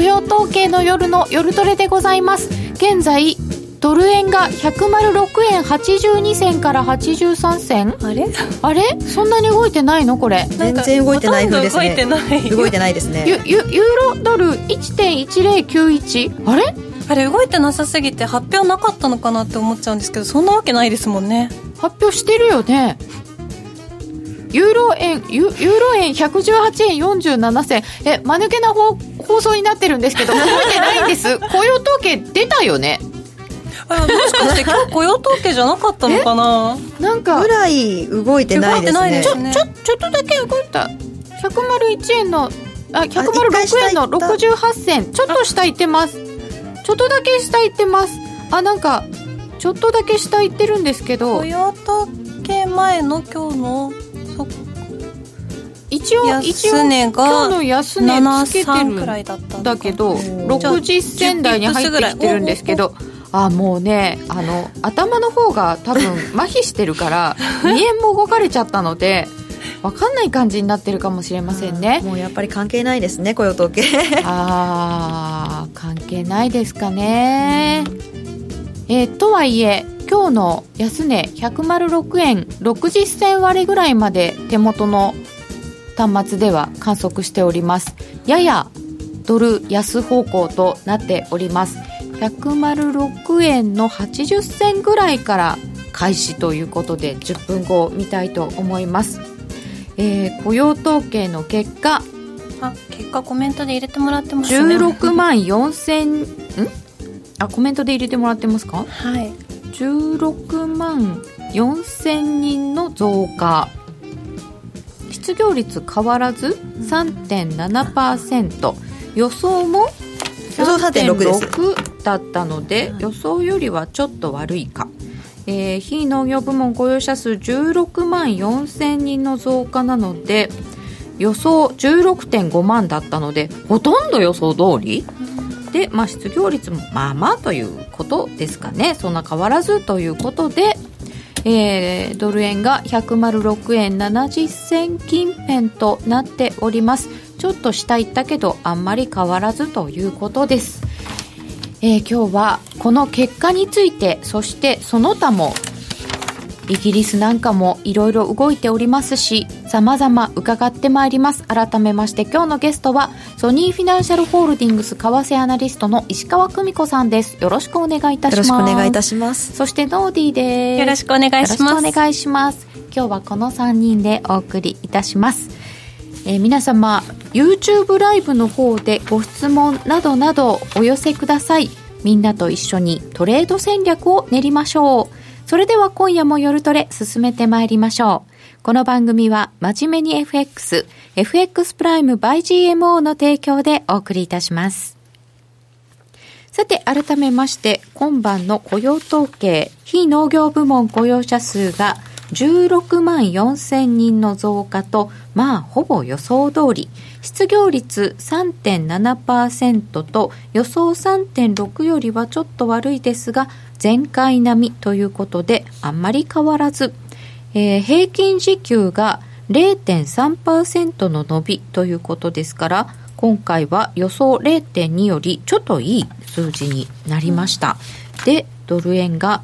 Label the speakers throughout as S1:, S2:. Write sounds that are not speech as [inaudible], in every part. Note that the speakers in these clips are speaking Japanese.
S1: 雇用統計の夜の夜トレでございます。現在ドル円が106円82銭から83銭
S2: あれ？
S1: あれ？そんなに動いてないのこれ？
S3: 全然動いてない風ですね。
S2: 動いてない
S3: 動いてないですね。
S1: ユユユーロドル1.1091あれ？
S2: あれ動いてなさすぎて発表なかったのかなって思っちゃうんですけどそんなわけないですもんね。
S1: 発表してるよねユーロ円ユユーロ円118円47銭。え間抜けな放放送になってるんですけど動いてないんです？[laughs] 雇用統計出たよね？
S2: あもしかして今日雇用統計じゃなかったのかな？[laughs]
S1: なんか
S3: ぐらい動いてないですね。
S2: 動いてないですね。
S1: ちょちょっとだけ動いた。101円のあ
S3: 一回
S1: 106
S3: 下
S1: 円の
S3: 行った。
S1: 68銭。ちょっと下行ってます。ちょっとだけ下行ってます。あなんかちょっとだけ下行ってるんですけど。
S2: 雇用統計前の今日のそ
S1: 一応一応今日の安値つけて
S2: 73く
S1: る
S2: らいだった
S1: だけど
S2: じゃあ
S1: 60銭台に入ってきてるんですけどあもうねあの頭の方が多分 [laughs] 麻痺してるから2円も動かれちゃったので分かんない感じになってるかもしれませんね。
S3: もうやっぱり関係ないですね雇用統計。[laughs]
S1: あー関係ないですかね。えーとはいえ今日の安値106円60銭割ぐらいまで手元の端末では観測しております。ややドル安方向となっております。106円の80銭ぐらいから開始ということで10分後を見たいと思います、えー雇用統計の結果。
S2: あ結果コメントで入れてもらってますね。
S1: 16万4000ん？あコメントで入れてもらってますか？
S2: はい
S1: 16万4000人の増加。失業率変わらず3.7%予想も
S3: 予想3.6です。
S1: 3.6だったので予想よりはちょっと悪いか。えー非農業部門雇用者数16万4000人の増加なので予想16.5万だったのでほとんど予想通り。で、まあ、失業率もまあまあということですかね。そんな変わらずということで、えードル円が106円70銭近辺となっております。ちょっと下行ったけどあんまり変わらずということです。えー今日はこの結果についてそしてその他もイギリスなんかもいろいろ動いておりますし様々伺ってまいります。改めまして今日のゲストはソニーフィナンシャルホールディングス為替アナリストの石川久美子さんです。よろしくお願いいたし
S3: よ
S1: ます。
S3: ろしくお願いいたします。
S1: そしてノーディーです。
S2: よろしくお願いします。
S1: よろしくお願いします。今日はこの3人でお送りいたします。えー皆様 YouTube ライブの方でご質問などなどお寄せください。みんなと一緒にトレード戦略を練りましょうそれでは今夜も夜トレ進めてまいりましょう。この番組は真面目に FX FX プライム by GMO の提供でお送りいたします。さて、改めまして、今晩の雇用統計、非農業部門雇用者数が16万4千人の増加と、まあ、ほぼ予想通り、失業率3.7%と予想3.6よりはちょっと悪いですが、前回並みということで、あんまり変わらず、えー平均時給が0.3%の伸びということですから今回は予想0.2よりちょっといい数字になりました、でドル円が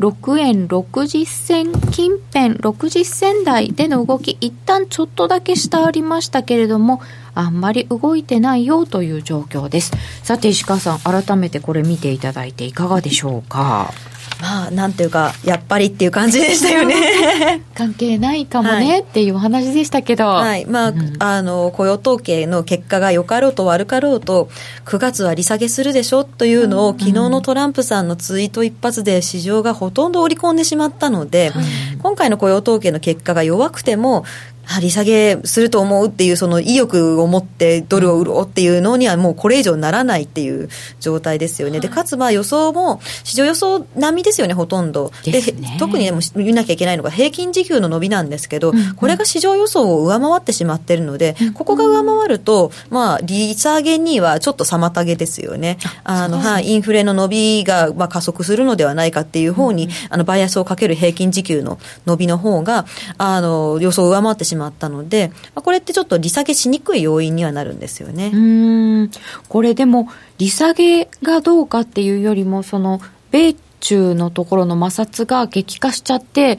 S1: 6円60銭近辺60銭台での動き一旦ちょっとだけ下ありましたけれどもあんまり動いてないよという状況です。さて石川さん改めてこれ見ていただいていかがでしょうか？
S3: まあなんていうかやっぱりっていう感じでしたよね。[laughs]
S1: 関係ないかもね、
S3: はい。
S1: っていうお話でしたけど、
S3: はい。まあ、
S1: うん。
S3: あの雇用統計の結果が良かろうと悪かろうと9月は利下げするでしょというのを、昨日のトランプさんのツイート一発で市場がほとんど織り込んでしまったので、今回の雇用統計の結果が弱くてもあ利下げすると思うっていうその意欲を持ってドルを売ろうっていうのにはもうこれ以上ならないっていう状態ですよね。で、かつまあ予想も市場予想並みですよね、ほとんど。
S1: ですね
S3: 特にね、もう見なきゃいけないのが平均時給の伸びなんですけど、
S1: うんうん。
S3: これが市場予想を上回ってしまってるので、ここが上回ると、まあ利下げにはちょっと妨げですよね。あの、はい、インフレの伸びがまあ加速するのではないかっていう方に、あの、バイアスをかける平均時給の伸びの方が、あの、予想を上回ってしましまったので、まあ、これってちょっと利下げしにくい要因にはなるんですよね。
S1: うんこれでも利下げがどうかっていうよりもその米中のところの摩擦が激化しちゃって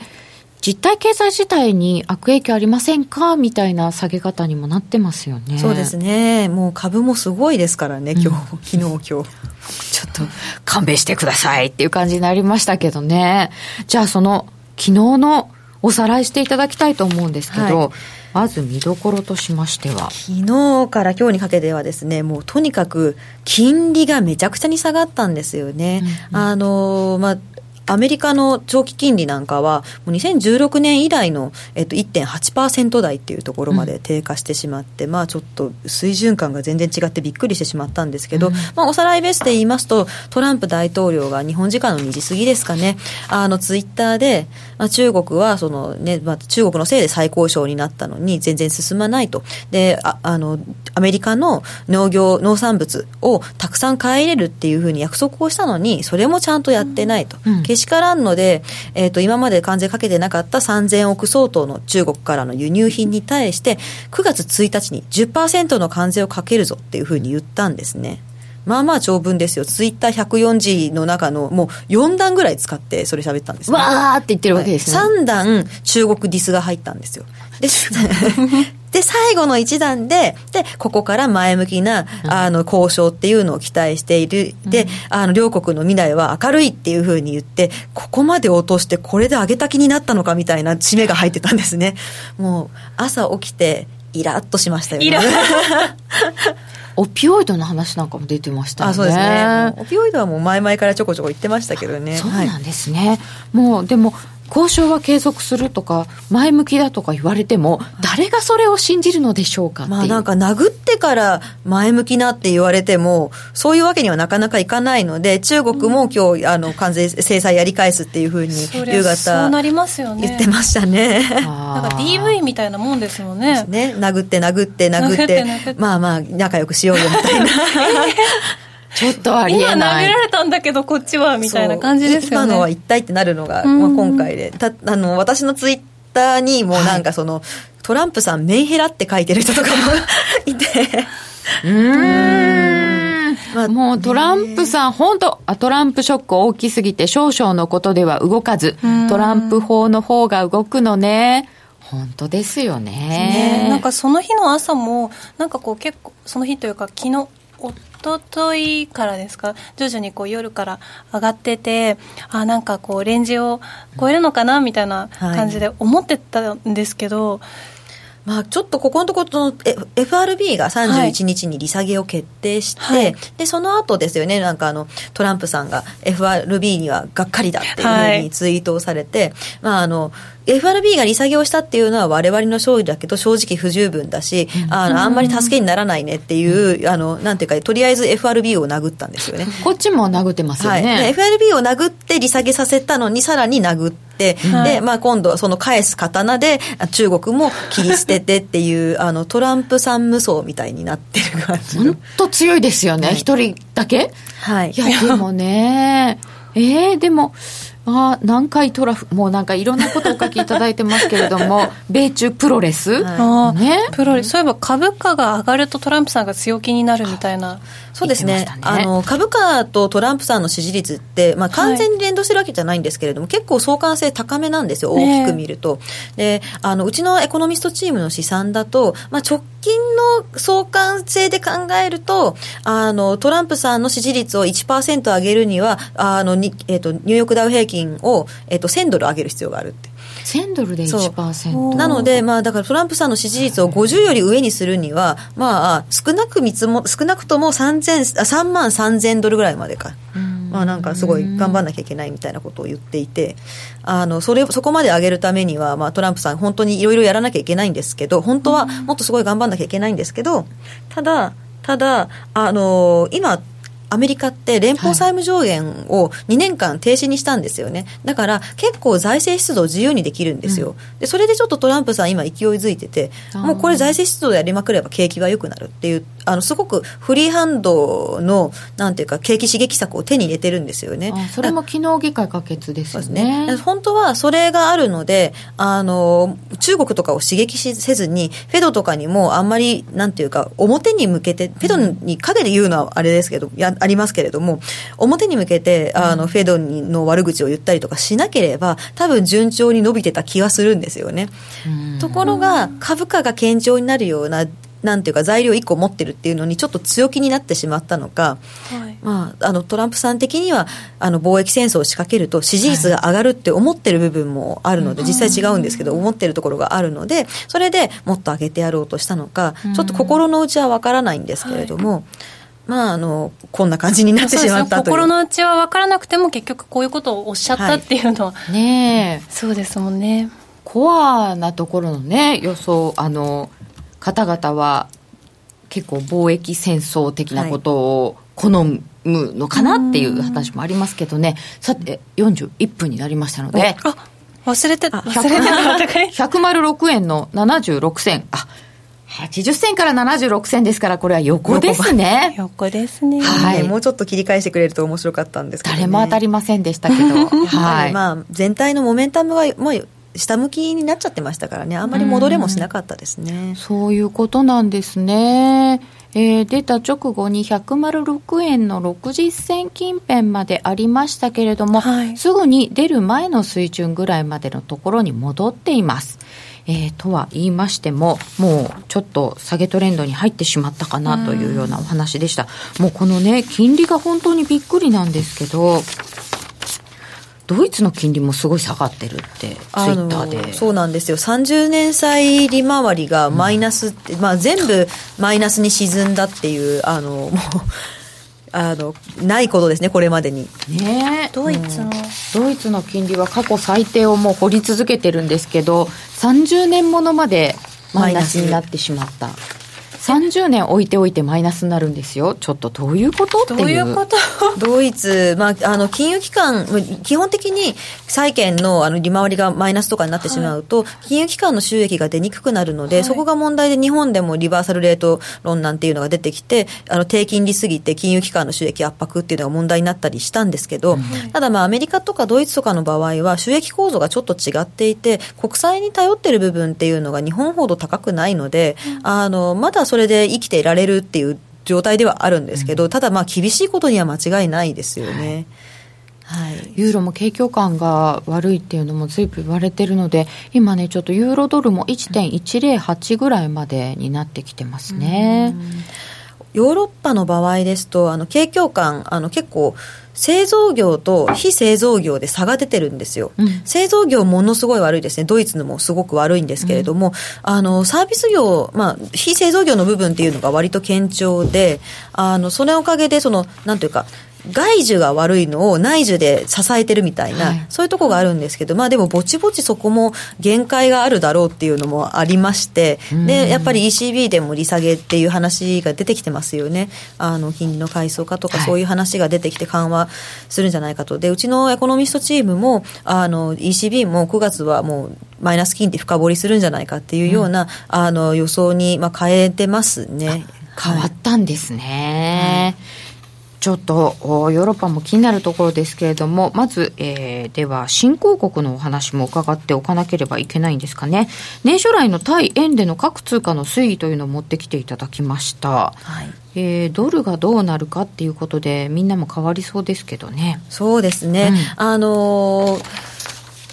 S1: 実体経済自体に悪影響ありませんかみたいな下げ方にもなってますよね。
S3: そうですね。もう株もすごいですからね、今日、うん、昨日、今日。[laughs] ちょっ
S1: と勘弁してくださいっていう感じになりましたけどね。じゃあその昨日のおさらいしていただきたいと思うんですけど、はい。まず見どころとしましては。
S3: 昨日から今日にかけてはですねもうとにかく金利がめちゃくちゃに下がったんですよね。うんうん、あのまあアメリカの長期金利なんかは、もう2016年以来の、えっと、1.8%台っていうところまで低下してしまって、うん、まあちょっと水準感が全然違ってびっくりしてしまったんですけど、うん、まあおさらいベースで言いますと、トランプ大統領が日本時間の2時過ぎですかね、あのツイッターで、まあ、中国はそのね、まあ、中国のせいで最高賞になったのに全然進まないと。で、ああの、アメリカの農業、農産物をたくさん買い入れるっていうふうに約束をしたのに、それもちゃんとやってないと。うんけしからんので、えーと、今まで関税かけてなかった3000億相当の中国からの輸入品に対して、9月1日に10%の関税をかけるぞっていうふうに言ったんですね。まあまあ長文ですよ。ツイッター104字の中のもう4段ぐらい使ってそれ喋ったんです
S1: ね。わーって言ってるわけですね。
S3: はい、3段中国ディスが入ったんですよ。で [laughs] で、最後の一段で、で、ここから前向きな、あの、交渉っていうのを期待している。で、あの、両国の未来は明るいっていうふうに言って、ここまで落としてこれで上げた気になったのかみたいな締めが入ってたんですね。もう、朝起きて、イラッとしましたよね。[laughs]
S1: オピオイドの話なんかも出てましたよね。
S3: あそうですね。オピオイドはもう前々からちょこちょこ言ってましたけどね。
S1: そうなんですね。はい、もうでも交渉は継続するとか前向きだとか言われても誰がそれを信じるのでしょうか
S3: まあなんか殴ってから前向きなって言われてもそういうわけにはなかなかいかないので中国も今日あの関税制裁やり返すっていうふうに夕方
S2: そうなりますよね。
S3: 言ってましたね。
S2: なんか DV みたいなもんですよね。
S3: ね殴って殴って殴って。まあまあ仲良くしようよみたいな [laughs]
S1: ちょっとありえ
S2: ない。今投げられたんだけどこっちはみたいな感じですよ
S3: ね。今のは一体ってなるのが、まあ、今回で。たあの私のツイッターにもなんかその、はい、トランプさんメンヘラって書いてる人とかもいて。
S1: うん。まあ、もうトランプさん、本当トランプショック大きすぎて少々のことでは動かず、トランプ法の方が動くのね。本当ですよね。
S2: ねなんかその日の朝もなんかこう結構その日というか昨日一昨日からですか？徐々にこう夜から上がっててあなんかこうレンジを超えるのかなみたいな感じで思ってたんですけど、はい
S3: まあ、ちょっとここのところの FRB が31日に利下げを決定して、はい、でその後ですよねなんかあのトランプさんが FRB にはがっかりだっていうふうにツイートをされて、はい、まああの FRB が利下げをしたっていうのは我々の勝利だけど正直不十分だし、あのあんまり助けにならないねっていう、あのなんていうかとりあえず FRB を殴ったんですよね。
S1: こっちも殴ってますよね。はい、
S3: FRB を殴って利下げさせたのにさらに殴って、はい、で、まあ今度はその返す刀で中国も切り捨ててっていう、あのトランプさん無双みたいになってる感じ。
S1: 本当強いですよね。一、はい、人だけ？
S3: はい。
S1: いや、でもね、えー、でも、あ南海トラフ、もうなんかいろんなことをお書きいただいてますけれども、[laughs] 米中プロレス、
S2: はい、ね、プロレス、そういえば株価が上がるとトランプさんが強気になるみたいな。
S3: そうですね、ね、あの株価とトランプさんの支持率って、まあ、完全に連動してるわけじゃないんですけれども、はい、結構相関性高めなんですよ、大きく見ると。であのうちのエコノミストチームの試算だと、まあ、直近の相関性で考えると、あのトランプさんの支持率を1%上げるには、あのにえーと、ニューヨークダウ平均を、えーと、1000ドル上げる必要があるって。
S1: 1000ドルで1%
S3: なので、まあ、だからトランプさんの支持率を50より上にするには、まあ、少なく見積も少なくとも3000 3万3000ドルぐらいまでか。まあ、なんかすごい頑張んなきゃいけないみたいなことを言っていて、あのそれそこまで上げるためには、まあ、トランプさん、本当にいろいろやらなきゃいけないんですけど、本当はもっとすごい頑張んなきゃいけないんですけど、ただ、ただ、あの今、アメリカって連邦債務上限を2年間停止にしたんですよね、だから結構財政出動自由にできるんですよ、うん、でそれでちょっとトランプさん今勢いづいててもうこれ財政出動やりまくれば景気が良くなるっていうあのすごくフリーハンドのなんていうか景気刺激策を手に入れてるんですよね。
S1: それも昨日議会可決ですよね。
S3: ね。本当はそれがあるのであの中国とかを刺激しせずにフェドとかにもあんまりなんていうか表に向けてフェドに陰で言うのはあれですけどやありますけれども表に向けてあのフェドの悪口を言ったりとかしなければ多分順調に伸びてた気はするんですよね。ところが株価が堅調になるようななんていうか材料1個持ってるっていうのにちょっと強気になってしまったのか、はい、まあ、あのトランプさん的にはあの貿易戦争を仕掛けると支持率が上がるって思ってる部分もあるので、はい、実際違うんですけど、思ってるところがあるのでそれでもっと上げてやろうとしたのか、ちょっと心の内は分からないんですけれども。はいまあ、あのこんな感じになってしまったと
S2: 心の内は分からなくても結局こういうことをおっしゃったっていうのは、[laughs] はい、ねそうですもんね。
S1: コアなところのね予想あの方々は結構貿易戦争的なことを好むのかなっていう話もありますけどね、さて41分になりましたので。
S2: あ忘れてた。忘れてた。
S1: 106円の76銭あ80銭から76銭ですから、これは横ですね。[laughs]
S2: 横ですね。
S3: はい。もうちょっと切り返してくれると面白かったんですけど、ね、
S1: 誰も当たりませんでしたけど。[laughs]
S3: はい。まあ、全体のモメンタムが、もう下向きになっちゃってましたからね、あんまり戻れもしなかったですね。
S1: うそういうことなんですね。えー、出た直後に106円の60銭近辺までありましたけれども、はい、すぐに出る前の水準ぐらいまでのところに戻っています。えー、とは言いましても、もうちょっと下げトレンドに入ってしまったかなというようなお話でした。もうこのね、金利が本当にびっくりなんですけど、ドイツの金利もすごい下がってるって、ツイッターで。
S3: そうなんですよ。30年債利回りがマイナスって、うん、まあ全部マイナスに沈んだっていう、あの、もう、あの、ないことですね、これまでに。
S1: ね
S2: ドイツの、うん、
S1: ドイツの金利は過去最低をもう掘り続けてるんですけど、30年ものまでマイナスになってしまった。30年置いておいてマイナスになるんですよ、ちょっとどういうことっていう。どういうこと？[laughs]
S3: ドイツ、まあ、あの金融機関、基本的に債券のあの利回りがマイナスとかになってしまうと、はい、金融機関の収益が出にくくなるので、はい、そこが問題で、日本でもリバーサルレート論なんていうのが出てきて、あの低金利すぎて金融機関の収益圧迫っていうのが問題になったりしたんですけど、はい、ただ、まあ、アメリカとかドイツとかの場合は、収益構造がちょっと違っていて、国債に頼ってる部分っていうのが日本ほど高くないので、うん、あのまだそれで生きていられるっていう状態ではあるんですけど、ただまあ厳しいことには間違いないですよね。
S1: はい、ユーロも景況感が悪いっていうのもずいぶん言われてるので今ねちょっとユーロドルも1.108ぐらいまでになってきてますね。
S3: ヨーロッパの場合ですとあの景況感あの結構製造業と非製造業で差が出てるんですよ、うん、製造業ものすごい悪いですね。ドイツのもすごく悪いんですけれども、うん、あのサービス業、まあ、非製造業の部分っていうのが割と堅調であのそのおかげでそのなんていうか外需が悪いのを内需で支えてるみたいな、はい、そういうところがあるんですけど、まあでもぼちぼちそこも限界があるだろうっていうのもありまして、で、やっぱり ECB でも利下げっていう話が出てきてますよね。あの、金利の階層化とかそういう話が出てきて緩和するんじゃないかと。で、うちのエコノミストチームも、あの、ECB も9月はもうマイナス金利深掘りするんじゃないかっていうような、うん、あの、予想に、まあ、変えてますね。
S1: 変わったんですね。はいちょっとヨーロッパも気になるところですけれども、まず、えー、では新興国のお話も伺っておかなければいけないんですかね。年初来の対円での各通貨の推移というのを持ってきていただきました。はいえー、ドルがどうなるかっていうことでみんなも変わりそうですけどね。
S3: そうですね。うん、あのー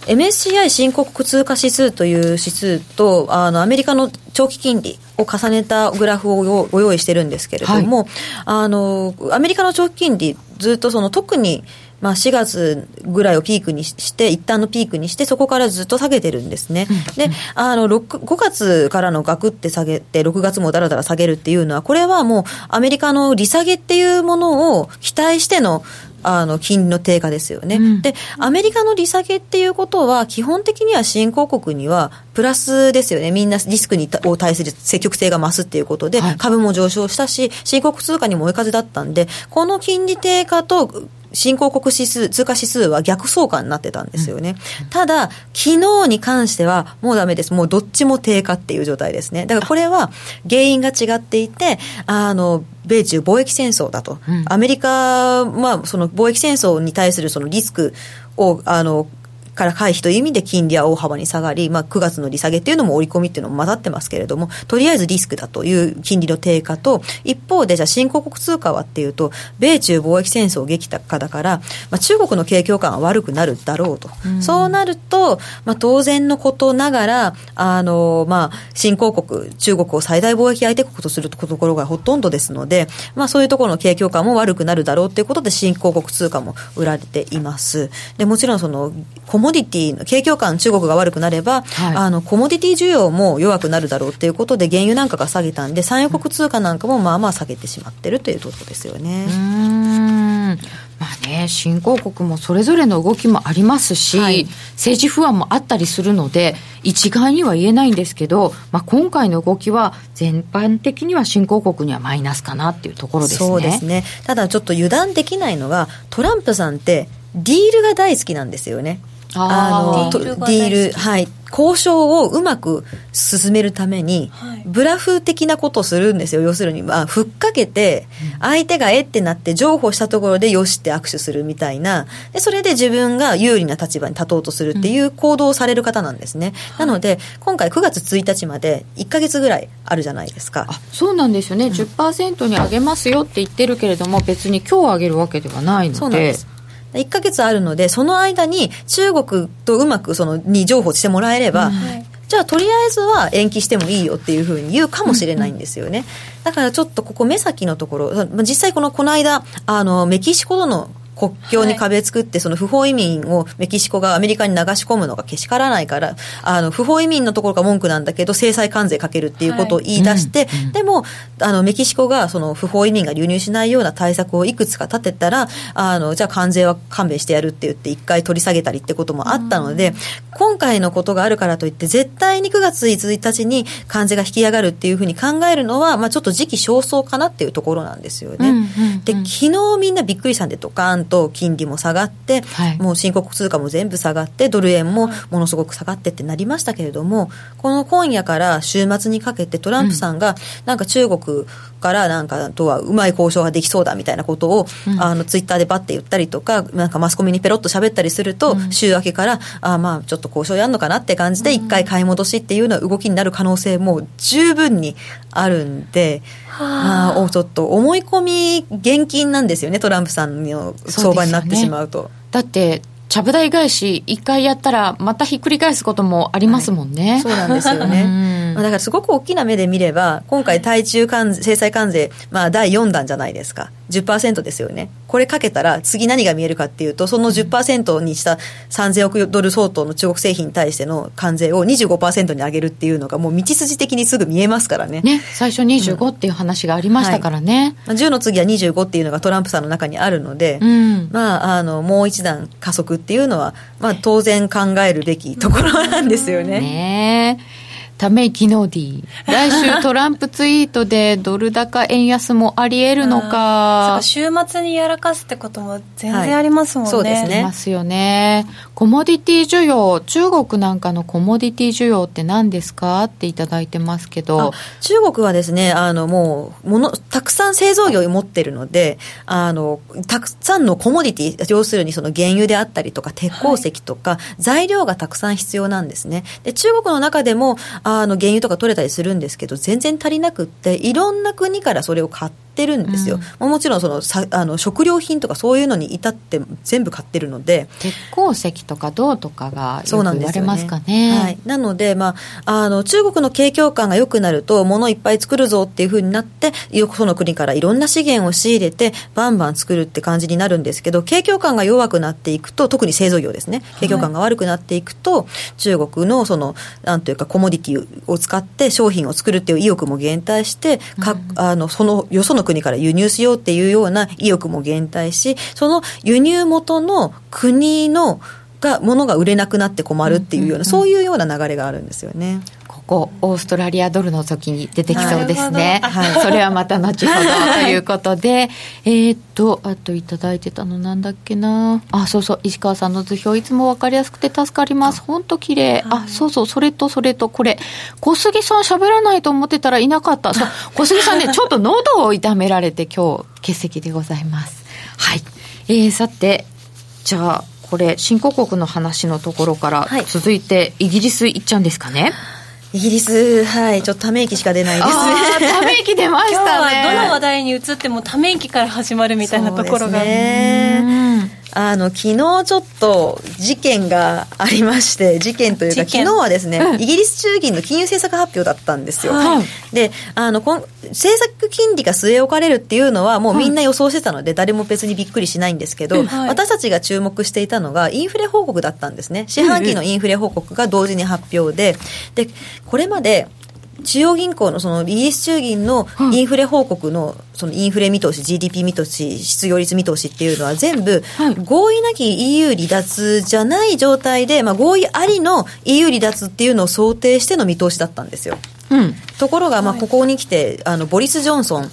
S3: MSCI 新興国通貨指数という指数とあのアメリカの長期金利を重ねたグラフをご用意してるんですけれども、はい、あのアメリカの長期金利ずっとその特にまあ、4月ぐらいをピークにして、一旦のピークにして、そこからずっと下げてるんですね。で、あの、5月からのガクって下げて、6月もだらだら下げるっていうのは、これはもうアメリカの利下げっていうものを期待してのあの金利の低下ですよね、うん、でアメリカの利下げっていうことは基本的には新興国にはプラスですよね。みんなリスクにを対する積極性が増すっていうことで、はい、株も上昇したし新興通貨にも追い風だったんでこの金利低下と新興国指数、通貨指数は逆相関になってたんですよね。うん、ただ、昨日に関してはもうダメです。もうどっちも低下っていう状態ですね。だからこれは原因が違っていて、あの、米中貿易戦争だと。うん、アメリカはその貿易戦争に対するそのリスクを、あの、から回避という意味で金利は大幅に下がり、まあ、9月の利下げっていうのも織り込みっていうのも混ざってますけれども、とりあえずリスクだという金利の低下と、一方でじゃあ新興国通貨はっていうと、米中貿易戦争激化だから、まあ、中国の景況感は悪くなるだろうと。うそうなると、まあ、当然のことながら、あの、まあ、新興国、中国を最大貿易相手国とするところがほとんどですので、まあ、そういうところの景況感も悪くなるだろうということで、新興国通貨も売られています。で、もちろんその、コモディティの景況感中国が悪くなれば、はい、あのコモディティ需要も弱くなるだろうということで原油なんかが下げたんで産油国通貨なんかもまあまあ下げてしまってるというところですよね。
S1: うんまあね、新興国もそれぞれの動きもありますし、はい、政治不安もあったりするので、一概には言えないんですけど、まあ、今回の動きは、全般的には新興国にはマイナスかなっていうところですね。
S3: そうですねただちょっと油断できないのが、トランプさんって、ディールが大好きなんですよね。あのディールはい。交渉をうまく進めるために、ブラフ的なことをするんですよ。要するに、まあ、ふっかけて相手がえってなって譲歩したところでよしって握手するみたいな。でそれで自分が有利な立場に立とうとするっていう行動をされる方なんですね、うん、なので今回9月1日まで1か月ぐらいあるじゃないですか。
S1: そうなんですよね、うん、10%に上げますよって言ってるけれども別に今日上げるわけではないので。そうなんです
S3: 1か月あるので、その間に中国とうまくそのに譲歩してもらえれば、うん、じゃあとりあえずは延期してもいいよっていうふうに言うかもしれないんですよね。だからちょっとここ目先のところ、実際このこの間、あの、メキシコとの国境に壁作って、その不法移民をメキシコがアメリカに流し込むのがけしからないから、あの、不法移民のところが文句なんだけど、制裁関税かけるっていうことを言い出して、はいでも、あの、メキシコがその不法移民が流入しないような対策をいくつか立てたら、あの、じゃあ関税は勘弁してやるって言って一回取り下げたりってこともあったので、今回のことがあるからといって、絶対に9月1日に関税が引き上がるっていうふうに考えるのは、まあちょっと時期尚早かなっていうところなんですよね。で、昨日みんなびっくりしたんで、ドカーンと金利も下がって、はい、もう新国通貨も全部下がって、ドル円もものすごく下がってってなりましたけれども、この今夜から週末にかけてトランプさんが、なんか中国からなんかとはうまい交渉ができそうだみたいなことを、うん、あのツイッターでバッて言ったりとか、なんかマスコミにペロッと喋ったりすると、うん、週明けから、あまあちょっと交渉やんのかなって感じで、一回買い戻しっていうような動きになる可能性も十分にあるんで、まあ、ちょっと思い込み現金なんですよね、トランプさんの相場になってしまうと。うね、
S1: だってちゃぶ台返し一回やったらまたひっくり返すこともありますもんね、
S3: はい、そうなんですよね、まあ、だからすごく大きな目で見れば今回対中関制裁関税、まあ、第4弾じゃないですか。10%ですよね。これかけたら次何が見えるかっていうとその10%にした3000億ドル相当の中国製品に対しての関税を25%に上げるっていうのがもう道筋的にすぐ見えますからね。
S1: ね最初25っていう話がありましたからね、
S3: うん。はい、10の次は25っていうのがトランプさんの中にあるので、うん、まああのもう一段加速っていうのは、まあ、当然考えるべきところなんですよね。
S1: ねため息の D 来週トランプツイートでドル高円安もありえるのか。
S2: 週末にやらかすってことも全然ありますもんね、はい、そうですね。あ
S1: りますよね。コモディティ需要中国なんかのコモディティ需要って何ですかっていただいてますけど。
S3: 中国はですねあのもうものたくさん製造業を持ってるのであのたくさんのコモディティ要するにその原油であったりとか鉄鉱石とか、はい、材料がたくさん必要なんですね。で中国の中でもあの原油とか取れたりするんですけど全然足りなくっていろんな国からそれを買ってるんですよ、うん、もちろんそのさあの食料品とかそういうのに至って全部買ってるので。
S1: 鉄鉱石とか銅とかがよく言われますかね、ね、
S3: はい、なので、まあ、あの中国の景況感が良くなると物いっぱい作るぞっていうふうになってその国からいろんな資源を仕入れてバンバン作るって感じになるんですけど景況感が弱くなっていくと特に製造業ですね。景況感が悪くなっていくと、はい、中国のそのなんというかコモディティを使って商品を作るっていう意欲も減退して、かあのそのよその国から輸入しようっていうような意欲も減退しその輸入元の国のがものが売れなくなって困るっていうような、そういうような流れがあるんですよね。
S1: ここオーストラリアドルの時に出てきそうですね、
S2: はい。
S1: それはまた後ほどということで。えーっとあといただいてたのなんだっけな。あそうそう。石川さんの図表いつも分かりやすくて助かります。本当綺麗。あそうそう。それとそれとこれ。小杉さん喋らないと思ってたらいなかった。そう。小杉さんね [laughs] ちょっと喉を痛められて今日欠席でございます。はい。えー、さてじゃあこれ新興国の話のところから
S3: はい。
S1: 続いてイギリス行っちゃうんですかね、
S3: イギリス、はい、ちょっとため息しか出ないですね。
S1: ため息出まし
S2: 今日
S1: たね。[laughs]
S2: はどの話題に移ってもため息から始まるみたいなところが、
S3: ね
S1: うん
S3: あの昨日ちょっと事件がありまして事件というか昨日はですね、
S1: うん。
S3: イギリス中銀の金融政策発表だったんですよ、
S1: はい。
S3: であのこん政策金利が据え置かれるっていうのはもうみんな予想してたので、誰も別にびっくりしないんですけど、
S2: はい。
S3: 私たちが注目していたのがインフレ報告だったんですね。四半期のインフレ報告が同時に発表ででこれまで中央銀行のそのイギリス中銀のインフレ報告のそのインフレ見通し、GDP 見通し、失業率見通しっていうのは全部
S1: はい
S3: 合意なき EU 離脱じゃない状態で、まあ、合意ありの EU 離脱っていうのを想定しての見通しだったんですよ。
S1: うん。
S3: ところが、まあ、ここに来て、あの、ボリス・ジョンソン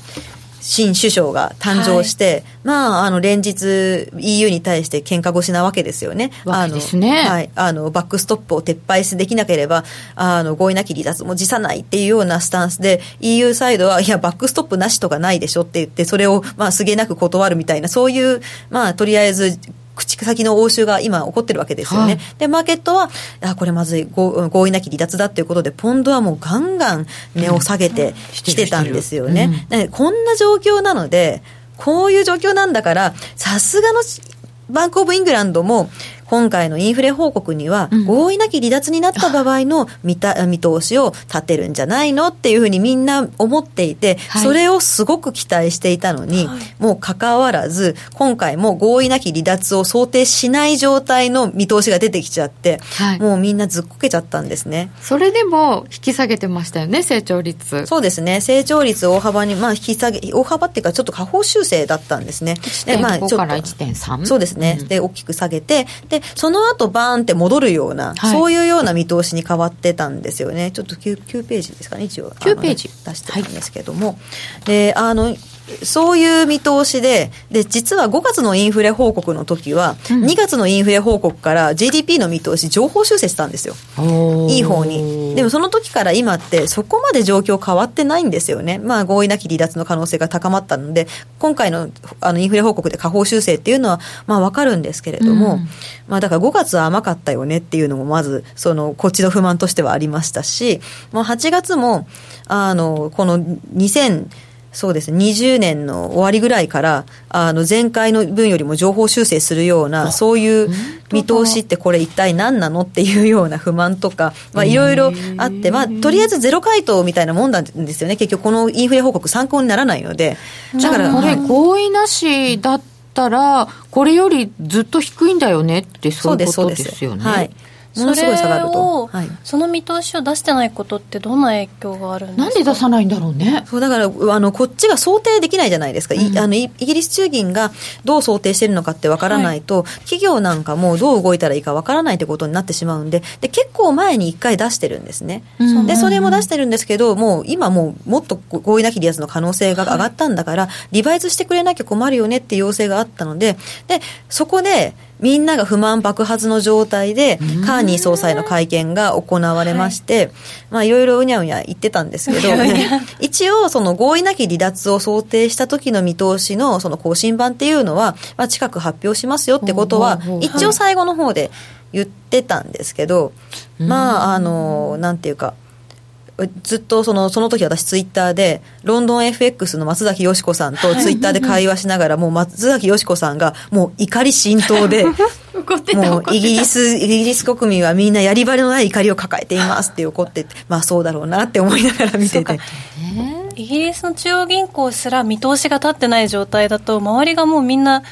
S3: 新首相が誕生して、まあ、あの、連日 EU に対して喧嘩腰なわけですよね。
S1: わけですね
S3: あのはい。あの、バックストップを撤廃できなければ、あの、合意なき離脱も辞さないっていうようなスタンスで、EU サイドは、いや、バックストップなしとかないでしょって言って、それを、まあ、すげなく断るみたいな、そういう、まあ、とりあえず、口先の応酬が今起こってるわけですよね。
S1: はい
S3: で、マーケットは、あ、これまずい合合意なき離脱だっていうことで、ポンドはもうガンガン値を下げてきてたんですよね。
S1: うん
S3: でこんな状況なので、こういう状況なんだから、さすがのバンクオブイングランドも、今回のインフレ報告には
S1: うん、
S3: 合意なき離脱になった場合の見た見通しを立てるんじゃないのっていうふうにみんな思っていて、
S1: はい
S3: それをすごく期待していたのに、
S2: はい
S3: もう関わらず、今回も合意なき離脱を想定しない状態の見通しが出てきちゃって、
S1: はい
S3: もうみんなずっこけちゃったんですね。
S1: それでも引き下げてましたよね、成長率。
S3: そうですね。成長率大幅に、まあ、引き下げ、大幅っていうか、ちょっと下方修正だったんですね。でまあ
S1: 1.5から1.3。
S3: そうですね、
S1: ん
S3: で、大きく下げて、で、その後バーンって戻るような、
S1: はい
S3: そういうような見通しに変わってたんですよね。ちょっと 9, 9ページですかね、一応。
S1: 9ページ
S3: 出してるんですけども。で、あの、そういう見通しで、で、実は5月のインフレ報告の時は、
S1: うん
S3: 2月のインフレ報告から GDP の見通し、情報修正したんですよ。いい方に。でもその時から今ってそこまで状況変わってないんですよね。まあ合意なき離脱の可能性が高まったので、今回のあのインフレ報告で下方修正っていうのはまあわかるんですけれども、
S1: うん
S3: まあだから5月は甘かったよねっていうのもまずそのこっちの不満としてはありましたし、もう8月もあのこの2000そうですね20年の終わりぐらいからあの前回の分よりも情報修正するようなそういう見通しってこれ一体何なのっていうような不満とか、まあ、いろいろあって、まあ、とりあえずゼロ回答みたいなもんなんですよね。結局このインフレ報告参考にならないので。
S1: じゃあこれ合意なしだったたら、これよりずっと低いんだよねってそういうことですよね。
S3: はいも
S2: そ
S3: のすごい下がる
S2: れ
S3: と、
S2: を、
S3: はい、
S2: その見通しを出してないことってどんな影響があるんですか？
S1: なんで出さないんだろうね。
S3: そうだからあのこっちが想定できないじゃないですか、いあのイイギリス中銀がどう想定してるのかってわからないと、企業なんかもどう動いたらいいかわからないってことになってしまうんでで結構前に1回出してるんですね、
S1: うん。
S3: でそれも出してるんですけどもう今もうもっと合意なき離脱の可能性が上がったんだから、リバイズしてくれなきゃ困るよねっていう要請があったのででそこでみんなが不満爆発の状態で、カーニー総裁の会見が行われまして、まあいろいろうにゃうにゃ言ってたんですけど、一応その合意なき離脱を想定した時の見通しのその更新版っていうのは、まあ近く発表しますよってことは一応最後の方で言ってたんですけど、まああの、なんていうか、ずっとそのその時私ツイッターでロンドン FX の松崎よし子さんとツイッターで会話しながらもう松崎よし子さんがもう怒り心頭で [laughs]
S1: 怒ってた。
S3: もうイギリスイギリス国民はみんなやり場のない怒りを抱えていますって怒っててまあそうだろうなって思いながら見てて。
S1: ね
S2: イギリスの中央銀行すら見通しが立ってない状態だと周りがもうみんな、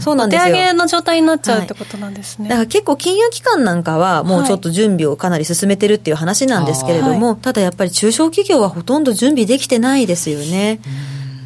S3: そうなんですよ。
S2: 手上げの状態になっちゃうってことなんですね、
S3: だから結構金融機関なんかはもうちょっと準備をかなり進めてるっていう話なんですけれども、はい、ただやっぱり中小企業はほとんど準備できてないですよね。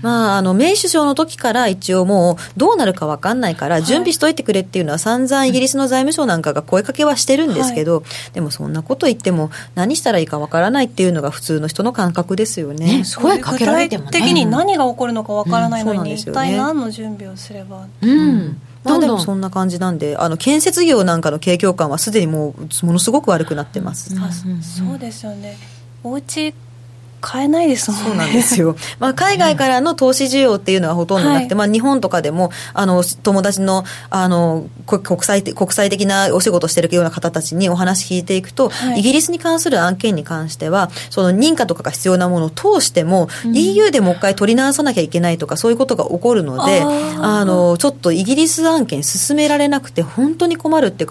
S3: まあ、あの、メイ首相の時から一応もうどうなるか分かんないから、準備しといてくれっていうのは散々イギリスの財務省なんかが声かけはしてるんですけど、はい、でもそんなこと言っても何したらいいか分からないっていうのが普通の人の感覚ですよね。ね
S2: 声かけられても、ね、的に何が起こるのか分からないのに、うん、一体何の準備をすれば。
S3: う。ん。まあでもそんな感じなんで、あの建設業なんかの景況感はすでにもうものすごく悪くなってます。
S2: うん、そうですよね。お家買えないですもん
S3: ね。そうなんですよ。[laughs] まあ、海外からの投資需要っていうのはほとんどなくて、はい、まあ、日本とかでも、あの、友達の、あの、国際国際的なお仕事してるような方たちにお話聞いていくと、はい、イギリスに関する案件に関しては、その認可とかが必要なものを通しても、うん、EU でもう一回取り直さなきゃいけないとか、そういうことが起こるので、あの、ちょっとイギリス案件進められなくて、本当に困るっていう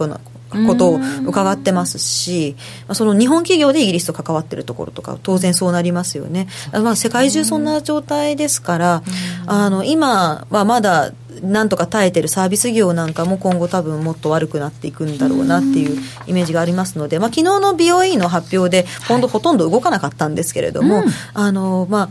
S3: ことを伺ってますし、その日本企業でイギリスと関わってるところとか、当然そうなりますよね。まあ、世界中そんな状態ですから、あの今はまだなんとか耐えてるサービス業なんかも今後多分もっと悪くなっていくんだろうなっていうイメージがありますので、まあ、昨日の BOE の発表で今度ほとんど動かなかったんですけれども、はい、あのまあ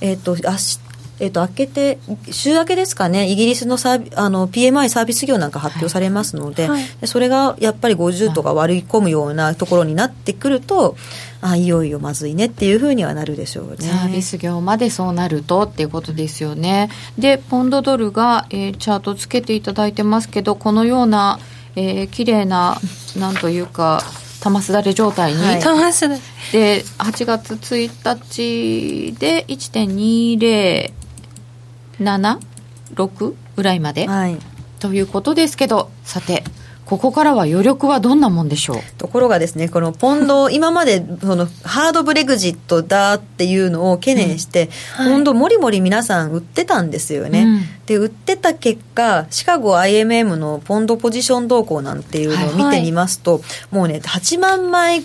S3: えっ、ー、と明日えっ、と、明けて、週明けですかね、イギリスのサービあの PMI サービス業なんか発表されますので、はい、それがやっぱり50とか割り込むようなところになってくると、あいよいよまずいねっていうふうにはなるでしょうね。
S1: サービス業までそうなるとっていうことですよね。で、ポンドドルが、えー、チャートつけていただいてますけど、このような、えー、綺麗な、なんというか、玉すだれ状態に、はい、で8月1日で1.20 7、6ぐらいまで、はい、ということですけど、さて、ここからは余力はどんなもんでしょう？
S3: ところがですね、このポンド、[laughs] 今までそのハードブレグジットだっていうのを懸念して、うん。はい、ポンドもりもり皆さん売ってたんですよね。うん、で、売ってた結果、シカゴ IMM のポンドポジション動向なんていうのを見てみますと、はいはい、もうね、8万枚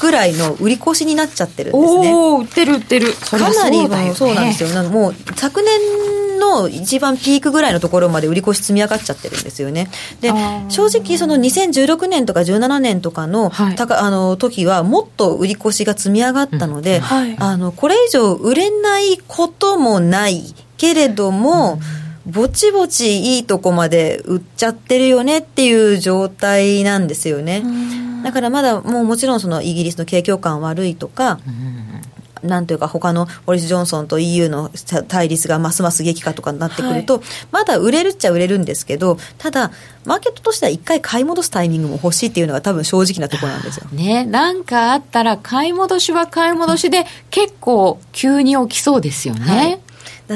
S3: ぐらいの売り越しになっちゃってるんですね。
S1: お売ってる売ってる。
S3: かなりそうそうなんですよ。もう昨年の一番ピークぐらいのところまで売り越し積み上がっちゃってるんですよね。で、正直その2016年とか17年とかの、はい、あの時はもっと売り越しが積み上がったので、うんはい、あのこれ以上売れないこともないけれども、うんぼちぼちいいとこまで売っちゃってるよねっていう状態なんですよね。だからまだもうもちろんそのイギリスの景況感悪いとか、なんというか他のボリス・ジョンソンと EU の対立がますます激化とかになってくると、はい、まだ売れるっちゃ売れるんですけどただマーケットとしては一回買い戻すタイミングも欲しいっていうのが多分正直なところなんですよ。
S1: ねなんかあったら買い戻しは買い戻しで結構急に起きそうですよね。はい
S3: だ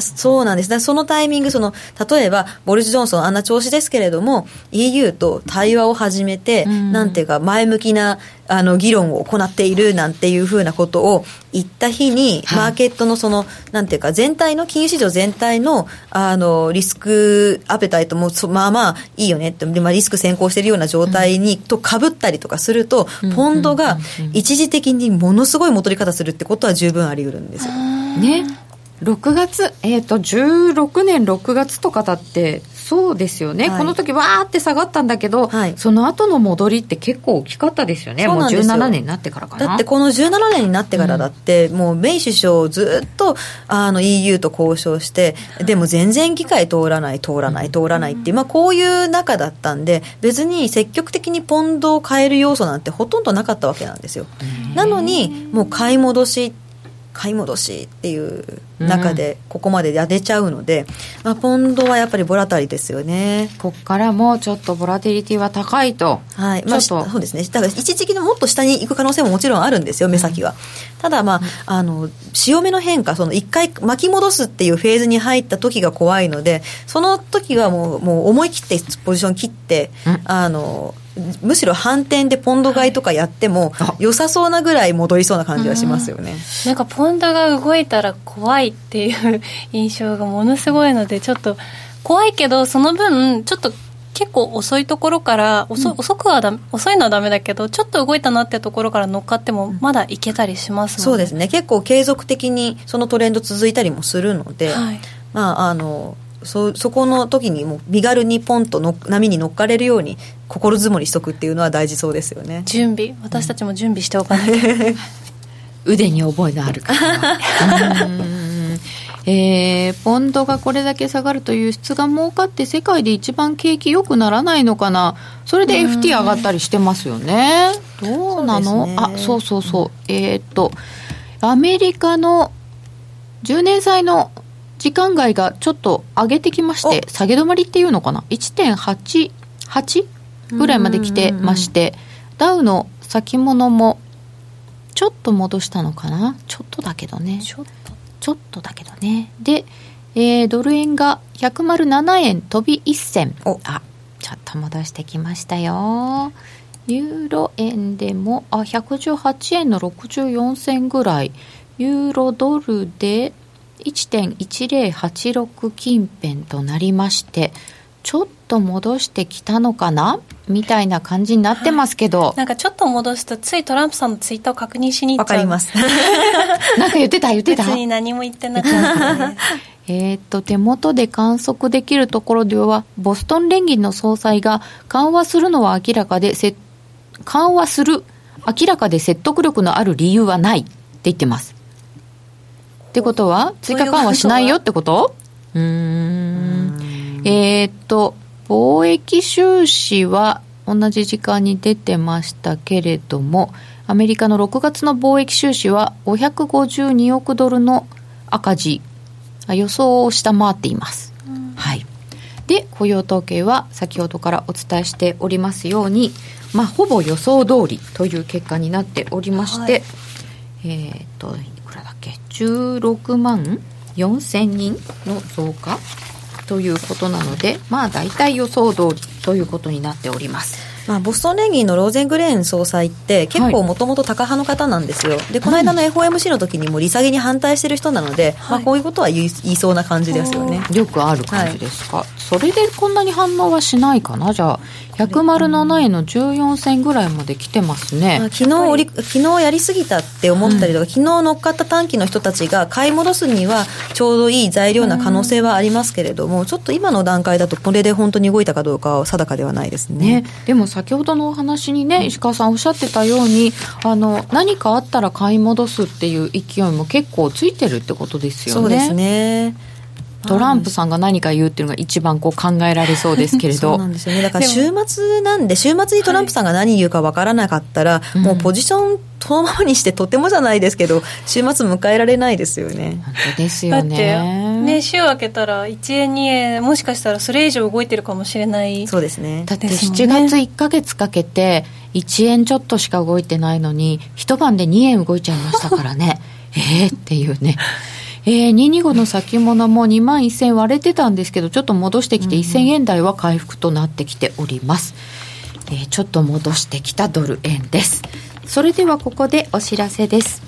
S3: そうなんです。だそのタイミング、その、例えば、ボルジ・ジョンソンあんな調子ですけれども、EU と対話を始めて、うん、なんていうか、前向きな、あの、議論を行っているなんていうふうなことを言った日に、マーケットのその、なんていうか、全体の、金融市場全体の、あの、リスクアペタイトも、まあまあ、いいよねって、でまあ、リスク先行しているような状態に、うん、と被ったりとかすると、ポンドが一時的にものすごい戻り方するってことは十分あり得るんですよ。
S1: ね。6月、えっ、ー、と、16年6月とかだって、そうですよね、はい、この時わーって下がったんだけど、はい、その後の戻りって結構大きかったですよね、もう17年になってからか
S3: な。だってこの17年になってからだって、うん、もうメイ首相、ずっとあの EU と交渉して、でも全然議会通らない、通らない、通らないっていう、まあ、こういう中だったんで、別に積極的にポンドを変える要素なんてほとんどなかったわけなんですよ。なのに、もう買い戻し買い戻しっていう中でここまでやれちゃうので、うん、まあ、ポンドはやっぱりボラタリですよね。
S1: ここからもちょっとボラティリティは高いと。
S3: はい。まあそうですね。だから一時期のもっと下に行く可能性ももちろんあるんですよ目先は、うん、ただまああの潮目の変化その一回巻き戻すっていうフェーズに入った時が怖いのでその時はもうもう思い切ってポジション切って、うん、あのむしろ反転でポンド買いとかやっても良さそうなぐらい戻りそうな感じはしますよね、
S2: うん、なんかポンドが動いたら怖いっていう印象がものすごいのでちょっと怖いけどその分ちょっと結構遅いところから遅,、遅くはだ遅いのはダメだけどちょっと動いたなってところから乗っかってもまだいけたりします
S3: もんね、そうですね。結構継続的にそのトレンド続いたりもするので、はい、まああのそそこの時にも身軽にポンとの波に乗っかれるように心づもりしとくっていうのは大事そうですよね。
S2: 準備。私たちも準備しておかないと [laughs]
S1: 腕に覚えのある方 [laughs] えー、ポンドがこれだけ下がると輸出が儲かって世界で一番景気良くならないのかな？それで FT 上がったりしてますよね。どうなの、ね、あそうそうそう、えー、っとアメリカの10年債の時間外がちょっと上げてきまして下げ止まりっていうのかな？1.88ぐらいまで来てましてダウの先物もちょっと戻したのかな？ちょっとだけどね。ちょっとちょっとだけどね。で、えー、ドル円が107円飛び1銭。あちょっと戻してきましたよ。ユーロ円でもあ118円の64銭ぐらい。ユーロドルで1.1086近辺となりましてちょっと戻してきたのかな？みたいな感じになってますけど、
S2: なんかちょっと戻すとついトランプさんのツイッターを確認しに行っちゃう。
S3: わかります。[laughs]
S1: なんか言ってた言ってた。
S2: 別に何も言ってなかったね
S1: えっと手元で観測できるところではボストン連銀の総裁が緩和するのは明らかで緩和する明らかで説得力のある理由はないって言ってます。ってことは追加緩和しないよってこと？うん。えー、っと貿易収支は同じ時間に出てましたけれどもアメリカの6月の貿易収支は552億ドルの赤字予想を下回っています、はい。で雇用統計は先ほどからお伝えしておりますように、まあ、ほぼ予想通りという結果になっておりまして、はい、えー、っと16万4000人の増加ということなので、まあ大体予想通りということになっております。
S3: まあ、ボストン連銀のローゼングレーン総裁って結構もともとタカ派の方なんですよ、でこの間の FOMC の時にも利下げに反対してる人なので、はい、まあ、こういうことは言い言いそうな感じですよね。
S1: よくある感じですか、はい、それでこんなに反応はしないかな？じゃあ107円の14銭ぐらいまで来てますね、
S3: まあ、昨日り。昨日やりすぎたって思ったりとか、うん、昨日乗っかった短期の人たちが買い戻すにはちょうどいい材料な可能性はありますけれども、うん、ちょっと今の段階だとこれで本当に動いたかどうかは定かではないですね、ね、
S1: でも先ほどのお話にね石川さんおっしゃってたようにあの何かあったら買い戻すっていう勢いも結構ついてるってことですよね。
S3: そうですね
S1: トランプさんが何か言うっていうのが一番こう考えられそうですけれど。[laughs]
S3: そうなんですよね。だから週末なんで週末にトランプさんが何言うか分からなかったら、はい、もうポジションそのままにしてとてもじゃないですけど週末迎えられないですよね。
S1: 本当ですよね。だって
S2: ね週明けたら1円2円もしかしたらそれ以上動いてるかもしれない。
S3: そうですね。
S1: だって7月1か月かけて1円ちょっとしか動いてないのに一晩で2円動いちゃいましたからね。[laughs] ええっていうねえー、225の先物も2万1000割れてたんですけど、ちょっと戻してきて1000円台は回復となってきております。えー、ちょっと戻してきたドル円です。それではここでお知らせです。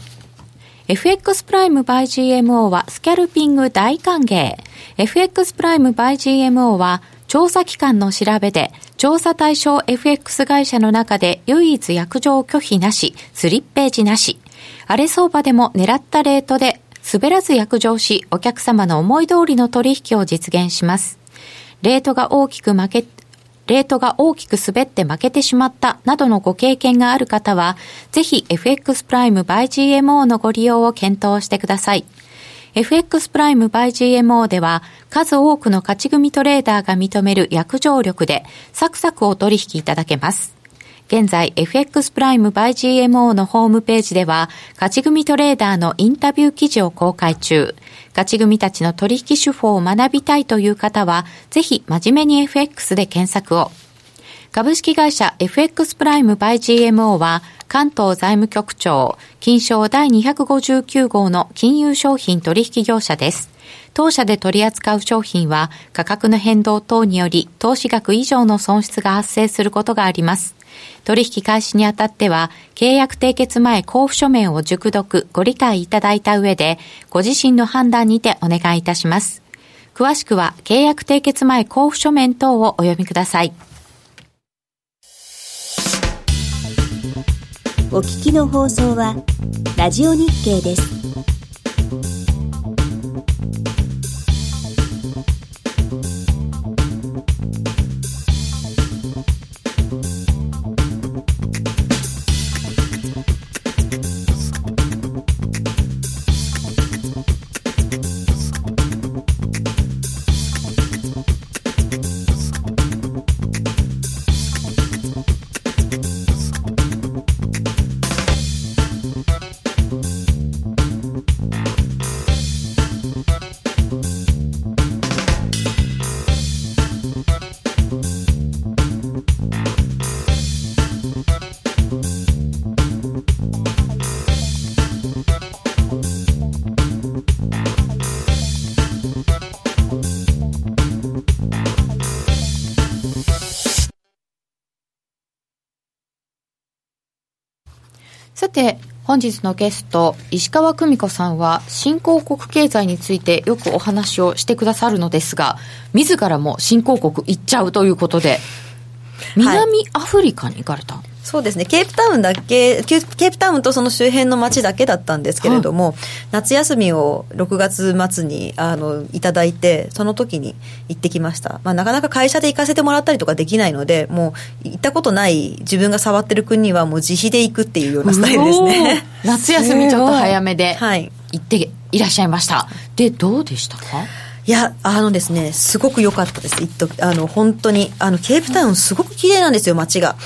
S1: FX プライム by GMO はスキャルピング大歓迎。FX プライム by GMO は調査機関の調べで、調査対象 FX 会社の中で唯一約定拒否なし、スリッページなし。荒れ相場でも狙ったレートで滑らず約定し、お客様の思い通りの取引を実現します。レートが大きく負け、レートが大きく滑って負けてしまったなどのご経験がある方は、ぜひ FX プライム by GMO のご利用を検討してください。FX プライム by GMO では数多くの勝ち組トレーダーが認める約定力でサクサクお取引いただけます。現在 FX プライム by GMO のホームページでは、勝ち組トレーダーのインタビュー記事を公開中。勝ち組たちの取引手法を学びたいという方は、ぜひ真面目に FX で検索を。株式会社 FX プライム by GMO は、関東財務局長、金賞第259号の金融商品取引業者です。当社で取り扱う商品は価格の変動等により投資額以上の損失が発生することがあります。取引開始にあたっては、契約締結前交付書面を熟読、ご理解いただいた上で、ご自身の判断にてお願いいたします。詳しくは契約締結前交付書面等をお読みください。
S4: お聞きの放送は、ラジオ日経です。
S1: さて、本日のゲスト、石川久美子さんは、新興国経済についてよくお話をしてくださるのですが、自らも新興国行っちゃうということで、南アフリカに行かれた、はい
S3: そうですね、ケープタウンだけ、ケープタウンとその周辺の街だけだったんですけれども、はい、夏休みを6月末にあのいただいて、その時に行ってきました、まあ、なかなか会社で行かせてもらったりとかできないので、もう行ったことない自分が触ってる国はもう自費で行くっていうようなスタイルですね。[laughs]
S1: 夏休みちょっと早めで行っていらっしゃいました。はい、で、どうでしたか？
S3: いや、あのですね、すごく良かったです。あの、本当に。あの、ケープタウンすごく綺麗なんですよ、街が。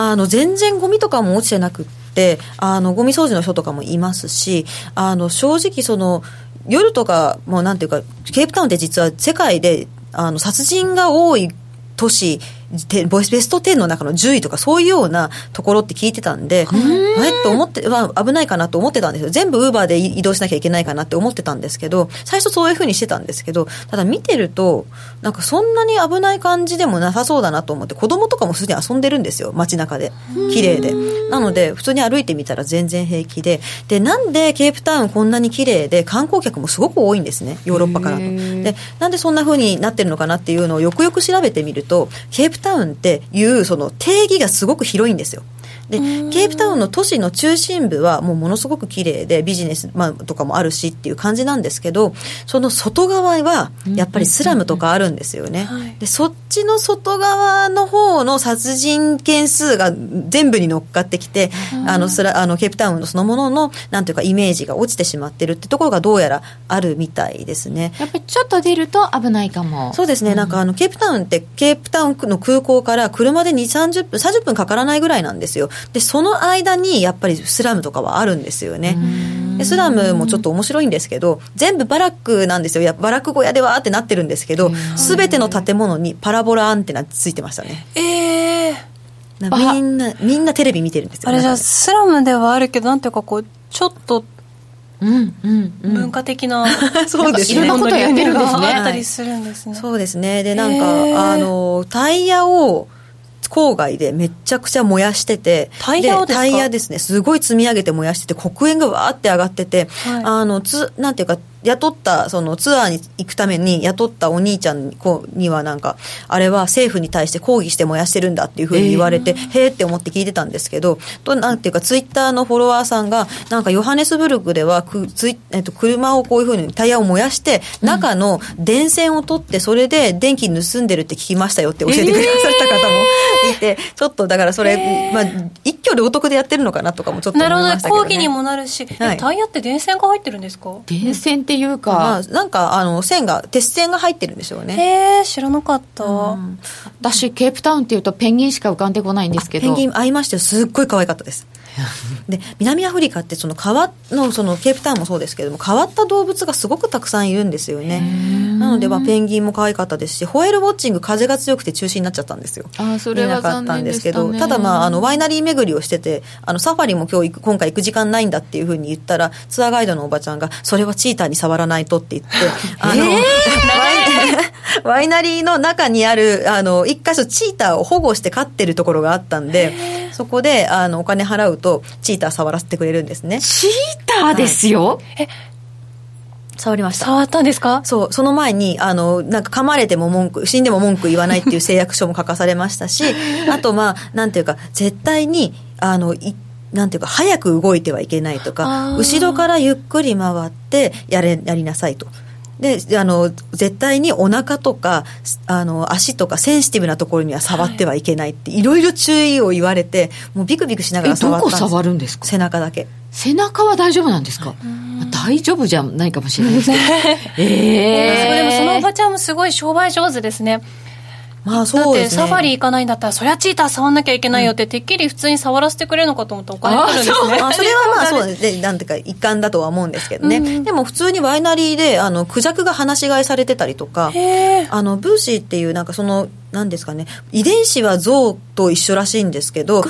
S3: あの全然ゴミとかも落ちてなくってあのゴミ掃除の人とかもいますしあの正直その夜とかもうなんていうかケープタウンって実は世界であの殺人が多い都市ベスト10の中の10位とかそういうようなところって聞いてたんで、あれ？と思って、まあ、危ないかなと思ってたんですよ。全部ウーバーで移動しなきゃいけないかなって思ってたんですけど、最初そういうふうにしてたんですけど、ただ見てると、なんかそんなに危ない感じでもなさそうだなと思って、子供とかもすでに遊んでるんですよ、街中で。綺麗で。なので、普通に歩いてみたら全然平気で。で、なんでケープタウンこんなに綺麗で、観光客もすごく多いんですね、ヨーロッパからの。で、なんでそんなふうになってるのかなっていうのをよくよく調べてみると、ケープタウンっていうその定義がすごく広いんですよ。でケープタウンの都市の中心部はもうものすごく綺麗でビジネス、まあ、とかもあるしっていう感じなんですけどその外側はやっぱりスラムとかあるんですよね、でそっちの外側の方の殺人件数が全部に乗っかってきて、あのスラあのケープタウンのそのもののなんていうかイメージが落ちてしまってるってところがどうやらあるみたいですね。
S1: やっぱりちょっと出ると危ないかも。
S3: そうですね、うん、なんかあのケープタウンってケープタウンの空港から車で2 3 0分30分かからないぐらいなんですよでその間にやっぱりスラムとかはあるんですよね。でスラムもちょっと面白いんですけど全部バラックなんですよ。やバラック小屋でわーってなってるんですけど全ての建物にパラボラアンテナついてましたね。
S2: ええ
S3: ー、みんなみんなテレビ見てるんですよ。
S2: あれじゃスラムではあるけどなんていうかこうちょっと
S1: うんうんうん、
S2: 文化的な [laughs]
S3: そうですね。
S1: いろんなことやってるんですね。
S2: あったりするんですね、
S3: はい、そうですね。でなんかあのタイヤを郊外でめちゃくちゃ燃やしてて
S2: タイヤ
S3: タイヤですねすごい積み上げて燃やしてて黒煙がわーって上がってて、はい、あのつなんていうか雇ったそのツアーに行くために雇ったお兄ちゃんにはなんかあれは政府に対して抗議して燃やしてるんだっていうふうに言われて、えー、へえって思って聞いてたんですけどとなんていうかツイッターのフォロワーさんがなんかヨハネスブルクではくツイ、えっと、車をこういうふうにタイヤを燃やして中の電線を取ってそれで電気盗んでるって聞きましたよって教えてくださった方もいて、えー、ちょっとだからそれ、えー、まあ、一挙両得でやってるのかなとかもちょっと思いましたけど、ね、
S2: なるほど。抗議にもなるし、はい、タイヤって電線が入ってるんですか？
S1: 電線っていうか、ま
S3: あ、なんかあの線が鉄線が入ってるんでしょうね。
S2: へえ知らなかった、うん、
S1: 私ケープタウンっていうとペンギンしか浮かんでこないんですけど。
S3: ペンギン会いましたよ。すっごい可愛かったですで南アフリカってその川のそのケープタウンもそうですけれども変わった動物がすごくたくさんいるんですよね。なので、まあ、ペンギンも可愛かったですしホエールウォッチング風が強くて中止になっちゃったんですよ。
S1: あそれは残念でしたね。
S3: ただまああのワイナリー巡りをしててあのサファリも今日行く今回行く時間ないんだっていうふうに言ったらツアーガイドのおばちゃんがそれはチーターに触らないとって言って [laughs] あの、えー、ワイナリーの中にあるあの一箇所チーターを保護して飼ってるところがあったんでそこであのお金払うとチーター触らせてくれるんですね。
S1: チーターですよ、はい、え
S3: 触りました。
S2: 触ったんですか？
S3: そう、その前に、あの、なんか噛まれても文句、死んでも文句言わないっていう誓約書も書かされましたし、[laughs] あとまあ、なんていうか、絶対に、あの、いなんていうか、早く動いてはいけないと
S2: あ
S3: か
S2: ー、
S3: 後ろからゆっくり回って、やれ、やりなさいと。で、あの、絶対にお腹とか、あの、足とかセンシティブなところには触ってはいけないって、い。ろいろ注意を言われて、もうビクビクしなが
S1: え
S3: ら触ったんです。
S1: どこ触るんですか？
S3: 背中だけ。
S1: 背中は大丈夫なんですか？大丈夫じゃないかもしれないですけど。[laughs] ええ
S2: すごいでもそのおばちゃんもすごい商売上手ですね。
S3: まあ
S2: だって
S3: そうですね。
S2: サファリ行かないんだったら、そりゃチーター触んなきゃいけないよって、てっきり普通に触らせてくれるのかと思ったらお金取るんですね。
S3: あ [laughs] それはまあそうですね。なんていうか一環だとは思うんですけどね。でも普通にワイナリーで、あの、クジャクが放し飼いされてたりとか、あの、ブーシーっていうなんかその、なんですかね、遺伝子は象と一緒らしいんですけど、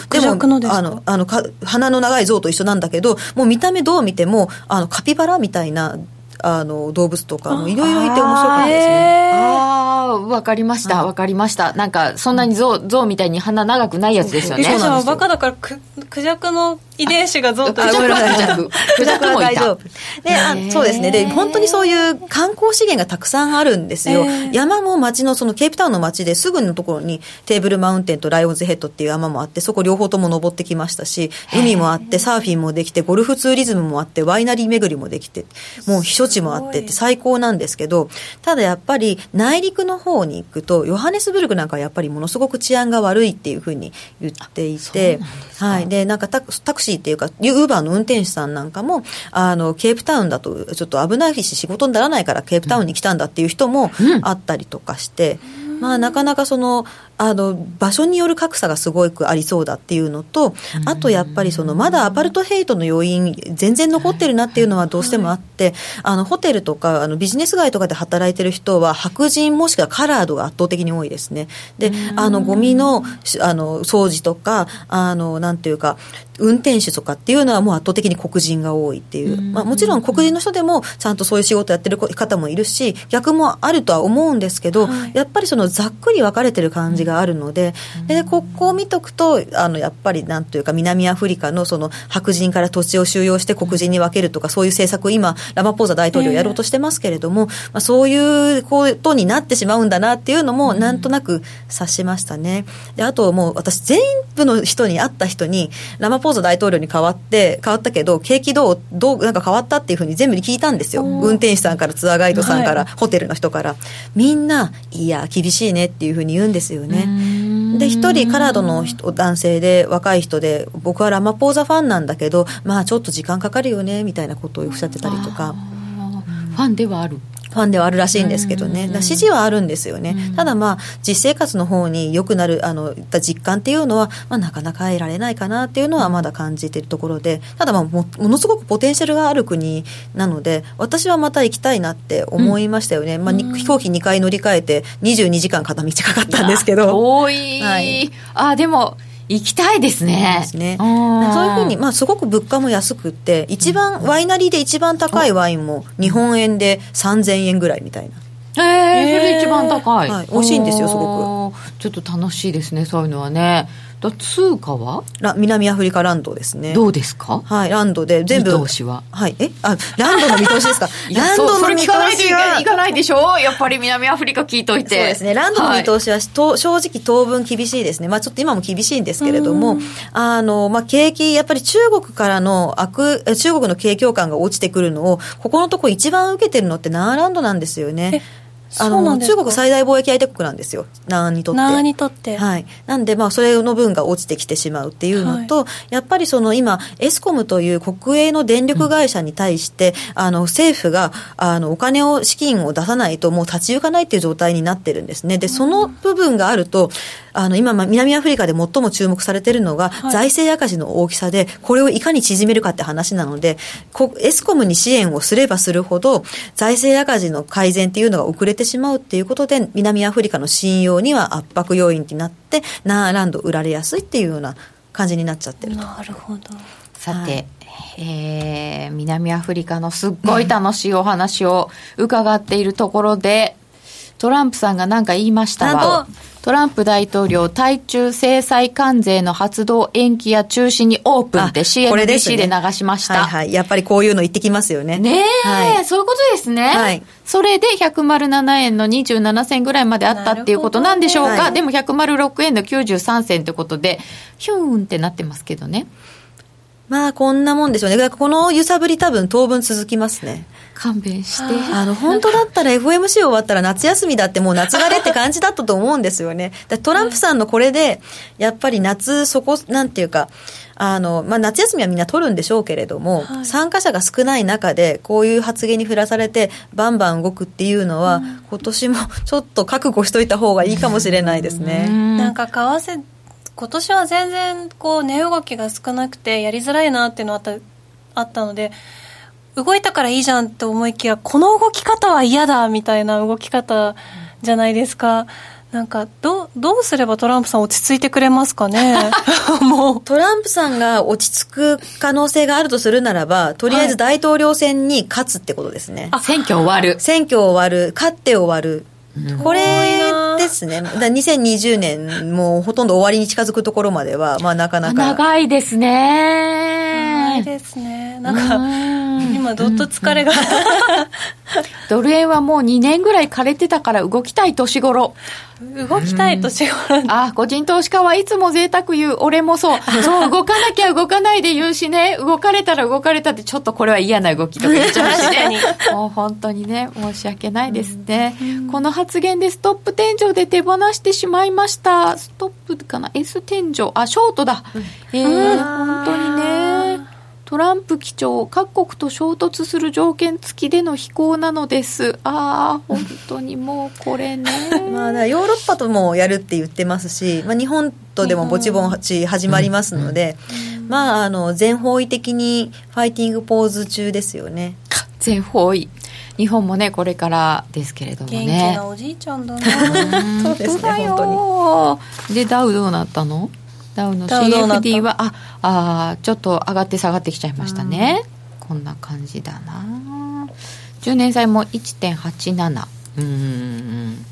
S2: ですか？
S3: あの、あのか、鼻の長い象と一緒なんだけど、もう見た目どう見ても、あの、カピバラみたいな、あの、動物とかもいろいろいて面白かったですね。
S1: ああ、わかりました、わかりました。なんか、そんなに象、象みたいに鼻長くないやつですよね。
S3: そうなんですよ
S2: バカだからク、クジャクの遺伝子がゾウと
S3: あ
S2: 一緒だ
S3: ごめんなさい。
S1: クジャククジャクもい。た
S3: 大丈夫。で、あそうですね。で、本当にそういう観光資源がたくさんあるんですよ。山も町の、そのケープタウンの町ですぐのところにテーブルマウンテンとライオンズヘッドっていう山もあって、そこ両方とも登ってきましたし、海もあって、サーフィンもできて、ゴルフツーリズムもあって、ワイナリー巡りもできて、もう避暑地もあってって最高なんですけど、ただやっぱり内陸の方に行くと、ヨハネスブルクなんかはやっぱりものすごく治安が悪いっていうふうに言っていて、はい。で、なんかタクタクシーっていうか、ウーバーの運転手さんなんかも、あの、ケープタウンだとちょっと危ないし仕事にならないからケープタウンに来たんだっていう人もあったりとかして、まあなかなかその、あの、場所による格差がすごくありそうだっていうのと、あとやっぱりその、まだアパルトヘイトの要因全然残ってるなっていうのはどうしてもあって、あの、ホテルとか、あの、ビジネス街とかで働いてる人は白人もしくはカラードが圧倒的に多いですね。で、あの、ゴミの、しあの、掃除とか、あの、なんていうか、運転手とかっていうのはもう圧倒的に黒人が多いっていう。まあもちろん黒人の人でもちゃんとそういう仕事やってる方もいるし、逆もあるとは思うんですけど、やっぱりそのざっくり分かれてる感じがあるので、で、ここを見とくと、あの、やっぱりなんというか南アフリカのその白人から土地を収容して黒人に分けるとか、そういう政策を今、ラマポーザ大統領やろうとしてますけれども、まあそういうことになってしまうんだなっていうのも、なんとなく察しましたね。で、あともう私全部の人に会った人に、ラマポーザ大統領に変わって、変わったけど、景気どう、どう、なんか変わったっていうふうに全部に聞いたんですよ。運転手さんから、ツアーガイドさんから、ホテルの人から。みんな、いや、厳しいねっていうふうに言うんですよね。で、一人カナダの人男性で、若い人で、僕はラマポーザファンなんだけど、まあちょっと時間かかるよね、みたいなことをおっしゃってたりとか。
S1: ファンではある。
S3: ファンではあるらしいんですけどね、支持はあるんですよね、ただまあ、実生活の方に良くなる、あの、いった実感っていうのは、まあ、なかなか得られないかなっていうのはまだ感じているところで、ただまあも、ものすごくポテンシャルがある国なので、私はまた行きたいなって思いましたよね。まあ、に飛行機2回乗り換えて、22時間片道かかったんですけど。
S1: 遠い。
S3: はい。
S1: あ、でも、行きたいですね。
S3: ですね。
S1: うん
S3: そういうふうに、まあ、すごく物価も安くって、一番、ワイナリーで一番高いワインも、日本円で3000円ぐらいみたいな。
S1: えー、それ一番高い。
S3: はい美味しいんですよすご
S1: く。ちょっと楽しいですね、そういうのはね。だ通貨は？
S3: ラ南アフリカランドですね。
S1: どうですか？
S3: はい、ランドで全部。
S1: 見通しは？
S3: はい。え？あ、ランドの見通しですか？ランドの見通しは。
S1: かないでしょ？[laughs] やっぱり南アフリカ聞いといて。
S3: そうですね。ランドの見通しは、と正直当分厳しいですね。まあちょっと今も厳しいんですけれども、あの、まあ景気、やっぱり中国からの悪、え中国の景況感が落ちてくるのを、ここのとこ一番受けてるのってナーランドなんですよね。あ
S2: そうな
S3: の、中国最大貿易相手国なんですよ。ナーンにとって。
S2: ナーにとって。
S3: はい。なんで、まあ、それの分が落ちてきてしまうっていうのと、やっぱりその今、エスコムという国営の電力会社に対して、あの、政府が、あの、お金を、資金を出さないともう立ち行かないっていう状態になってるんですね。で、その部分があると、あの、今、まあ南アフリカで最も注目されてるのが、財政赤字の大きさで、これをいかに縮めるかって話なので、こエスコムに支援をすればするほど、財政赤字の改善っていうのが遅れてしまうっていうことで、南アフリカの信用には圧迫要因になって、ナーランド売られやすいっていうような感じになっちゃってると。
S2: なるほど。
S1: さて、
S3: はい
S1: えー南アフリカのすっごい楽しいお話を伺っているところで、トランプさんが何か言いました
S3: なん
S1: わ
S3: と。
S1: トランプ大統領、対中制裁関税の発動延期や中止にオープンって CNBC で
S3: ね
S1: 流しました。
S3: はいはい。やっぱりこういうの言ってきますよね。
S1: ねえ、
S3: はい
S1: そういうことですね。
S3: はい
S1: それで107円の27銭ぐらいまであったっていうことなんでしょうか。
S3: なるほどね
S1: でも106円の93銭ってことで、ヒューンってなってますけどね。
S3: まあ、こんなもんでしょうね。だからこの揺さぶり多分当分続きますね。
S1: 勘弁して。
S3: あの、本当だったら FOMC 終わったら夏休みだってもう夏枯れって感じだったと思うんですよね。だトランプさんのこれで、やっぱり夏そこ、なんていうか、あの、まあ、夏休みはみんな取るんでしょうけれども、
S2: はい
S3: 参加者が少ない中で、こういう発言に振らされて、バンバン動くっていうのは、今年もちょっと覚悟しといた方がいいかもしれないですね。
S2: なんか為替今年は全然こう値動きが少なくてやりづらいなっていうのはあったあったので動いたからいいじゃんって思いきやこの動き方は嫌だみたいな動き方じゃないですかなんかどうどうすればトランプさん落ち着いてくれますかね [laughs] もう
S3: トランプさんが落ち着く可能性があるとするならば、とりあえず大統領選に勝つってことですね。
S1: 選挙終わる。
S3: 選挙終わる、勝って終わる。これですね。だから2020年、もうほとんど終わりに近づくところまでは、まあなかなか。
S1: 長いですね。
S2: ないですねなんか
S1: うん
S2: 今どっと疲れが
S1: ドル円はもう2年ぐらい枯れてたから動きたい年頃。
S2: 動きたい年頃
S1: あ、個人投資家はいつも贅沢言う。俺もそう。そう、動かなきゃ動かないで言うしね。動かれたら動かれたって、ちょっとこれは嫌な動きとか言っちゃうしね。もう本当にね、申し訳ないですね。この発言でストップ天井で手放してしまいました。ストップかな ?S 天井。あ、ショートだ。えー、本当にね。トランプ機長、各国と衝突する条件付きでの飛行なのです。ああ、本当にもうこれね。[laughs]
S3: まあ、ヨーロッパともやるって言ってますし、まあ、日本とでもぼちぼち始まりますので、まあ、あの、全方位的にファイティングポーズ中ですよね。
S1: 全方位。日本もねこれからですけれども
S2: 元気
S1: ね
S2: なおじいちゃんだな。
S3: そうですね
S1: 本当だよでダウどうなったの？ダウの CFD はああーちょっと上がって下がってきちゃいましたね、こんな感じだな。10年債も1.87うーん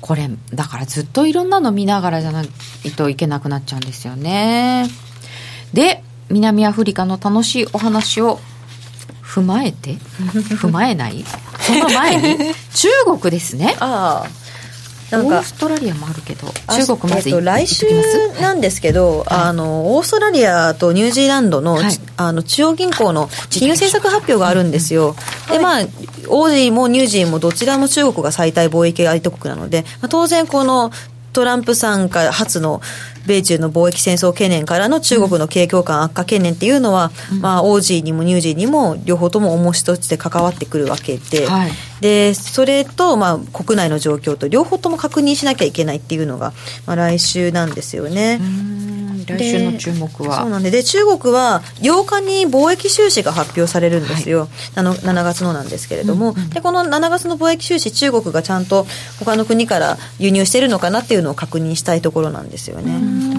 S1: これだからずっといろんなの見ながらじゃないといけなくなっちゃうんですよね。で南アフリカの楽しいお話を踏まえて [laughs] 踏まえない？その前に [laughs] 中国ですね。
S3: ああ。なんか
S1: オー、ストラリアもあるけど
S3: あ
S1: 中国まず
S3: えっと、来週なんですけど、あのオーストラリアとニュージーランドの,、
S1: はい。
S3: あの中央銀行の金融政策発表があるんですよ、でまあ、オージーもニュージーもどちらも中国が最大貿易相手国なので、まあ、当然、このトランプさんから初の米中の貿易戦争懸念からの中国の景況感悪化懸念っていうのは、まあ、オージーにもニュージーにも両方とも重しとして関わってくるわけで、
S1: はい。
S3: でそれと、まあ、国内の状況と両方とも確認しなきゃいけないっていうのが、まあ、来週なんですよね。
S1: 来週の注目は。
S3: そうなんでで中国は8日に貿易収支が発表されるんですよ、あの7月のなんですけれども、でこの7月の貿易収支中国がちゃんと他の国から輸入してるのかなっていうのを確認したいところなんですよね、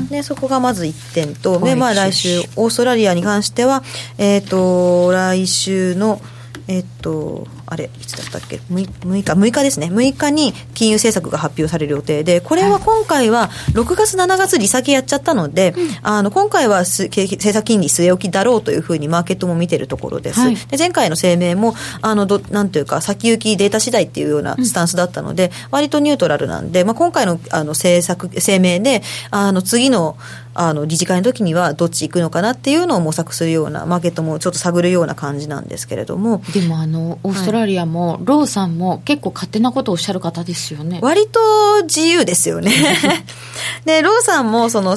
S3: でそこがまず1点とで、まあ、来週オーストラリアに関しては、えー、と来週のえっと、あれ、いつだったっけ？6, 6日、6日ですね。6日に金融政策が発表される予定で、これは今回は6月、7月利下げやっちゃったので、あの、今回は政策金利据え置きだろうというふうにマーケットも見てるところです。
S1: はい。
S3: で前回の声明も、あの、ど、なんというか、先行きデータ次第っていうようなスタンスだったので、割とニュートラルなんで、まあ、今回の、あの、政策、声明で、あの、次の、あの理事会の時にはどっち行くのかなっていうのを模索するようなマーケットもちょっと探るような感じなんですけれども。
S1: でもあのオーストラリアも、ローさんも結構勝手なことをおっしゃる方ですよね。
S3: 割と自由ですよね。[laughs] でローさんもその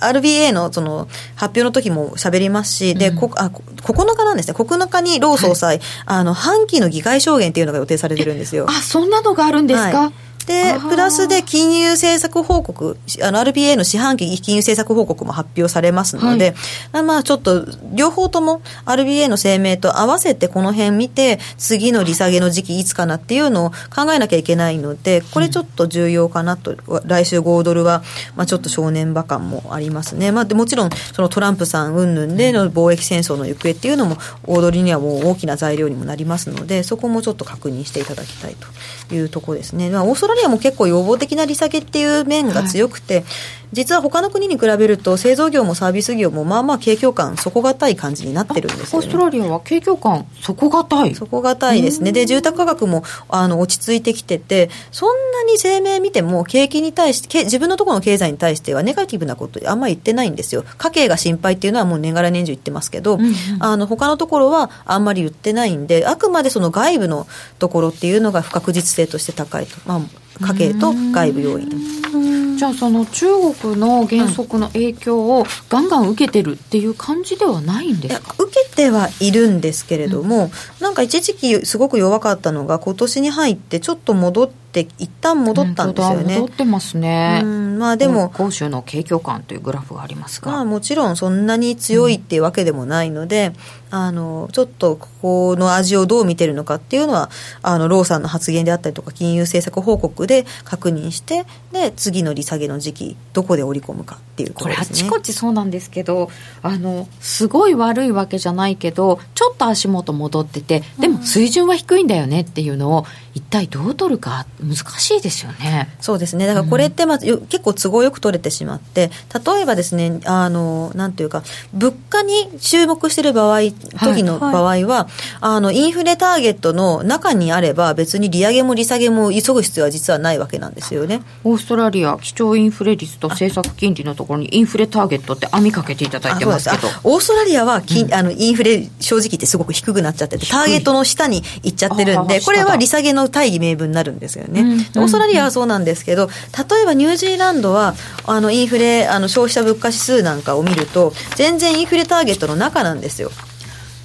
S3: RBA のその発表の時も喋りますし、でこあこ9日なんですね。9日にロー総裁、あの半期の議会証言っていうのが予定されてるんですよ。
S1: あそんなのがあるんですか、
S3: はいでプラスで金融政策報告あの RBA の四半期金融政策報告も発表されますので、まあちょっと両方とも RBA の声明と合わせてこの辺見て次の利下げの時期いつかなっていうのを考えなきゃいけないのでこれちょっと重要かなと、来週5ドルは、まあ、ちょっと正念場感もありますね、まあ、でもちろんそのトランプさん云々での貿易戦争の行方っていうのも大ドルにはもう大きな材料にもなりますのでそこもちょっと確認していただきたいというところですね、まあ、オーストララリアも結構要望的な利下げっていう面が強くて、はい実は他の国に比べると製造業もサービス業もまあまあ景況感底堅い感じになってるんですよ、
S1: ね、オーストラリアは景況感底堅い？
S3: 底堅いですね。で住宅価格もあの落ち着いてきててそんなに声明見ても景気に対して自分のところの経済に対してはネガティブなことあんまり言ってないんですよ。家計が心配っていうのはもう年がら年中言ってますけど、うんうん、あの他のところはあんまり言ってないんであくまでその外部のところっていうのが不確実性として高いと、まあ、家計と外部要因。
S1: じゃあその中国の原則の影響をガンガン受けてるっていう感じではないんですか、
S3: 受けてはいるんですけれども、うん、なんか一時期すごく弱かったのが今年に入ってちょっと戻って一旦戻ったんですよね。
S1: 戻ってますね。
S3: まあでも、
S1: 欧州の景況感というグラフがありますが。
S3: まあもちろんそんなに強いっていうわけでもないので、うん、あの、ちょっとここの味をどう見てるのかっていうのは、あの、ローさんの発言であったりとか、金融政策報告で確認して、で、次の利下げの時期、どこで織り込むかっていう
S1: これ、あちこちそうなんですけど、あの、すごい悪いわけじゃないけど、ちょっと足元戻ってて、でも水準は低いんだよねっていうのを、一体どう取るか難しいですよね。
S3: そうですね。だからこれってまず、うん、結構都合よく取れてしまって、例えばですね、あのなんていうか物価に注目している場合時の場合は、はいはい、あのインフレターゲットの中にあれば別に利上げも利下げも急ぐ必要は実はないわけなんですよね。
S1: オーストラリア基調インフレ率と政策金利のところにインフレターゲットって網かけていただいてますけど、
S3: オーストラリアは金、うん、あのインフレ正直言ってすごく低くなっちゃっててターゲットの下に行っちゃってるんで、これは利下げのの大義名分になるんですよね、うん、オーストラリアはそうなんですけど例えばニュージーランドはあのインフレあの消費者物価指数なんかを見ると全然インフレターゲットの中なんですよ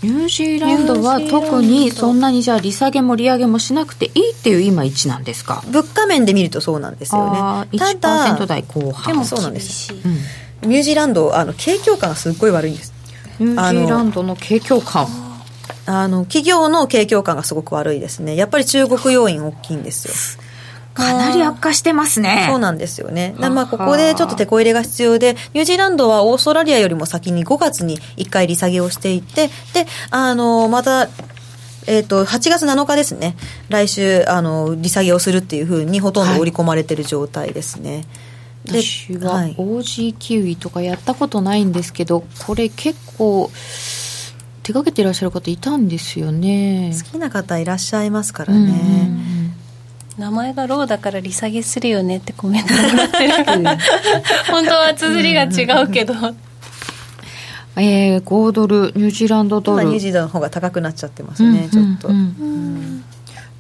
S1: ニュージーランドは特にそんなにじゃあ利下げも利上げもしなくていいっていう今位置なんですか？
S3: 物価面で見るとそうなんですよね。
S1: ただ台後半。
S3: でもそうなんです、うん、ニュージーランドあの景況感がすっごい悪いんです。
S1: ニュージーランドの景況感。
S3: あの企業の景況感がすごく悪いですね。やっぱり中国要因大きいんですよ
S1: かなり悪化してますね。
S3: そうなんですよね。まあ、ここでちょっと手こ入れが必要で、ニュージーランドはオーストラリアよりも先に5月に1回利下げをしていて、で、あの、また、えっ、ー、と、8月7日ですね。来週、あの、利下げをするっていうふうにほとんど織り込まれてる状態ですね。
S1: はい、私は OG キウイとかやったことないんですけど、これ結構、手掛けていらっしゃる方いたんですよね
S3: 好きな方いらっしゃいますからね、
S2: 名前がローだから利下げするよねってコメントもらってる本当は綴りが違うけど、
S1: えー、5ドルニュージーランドドル。
S3: ニュージーランドの方が高くなっちゃってますね、ちょっと、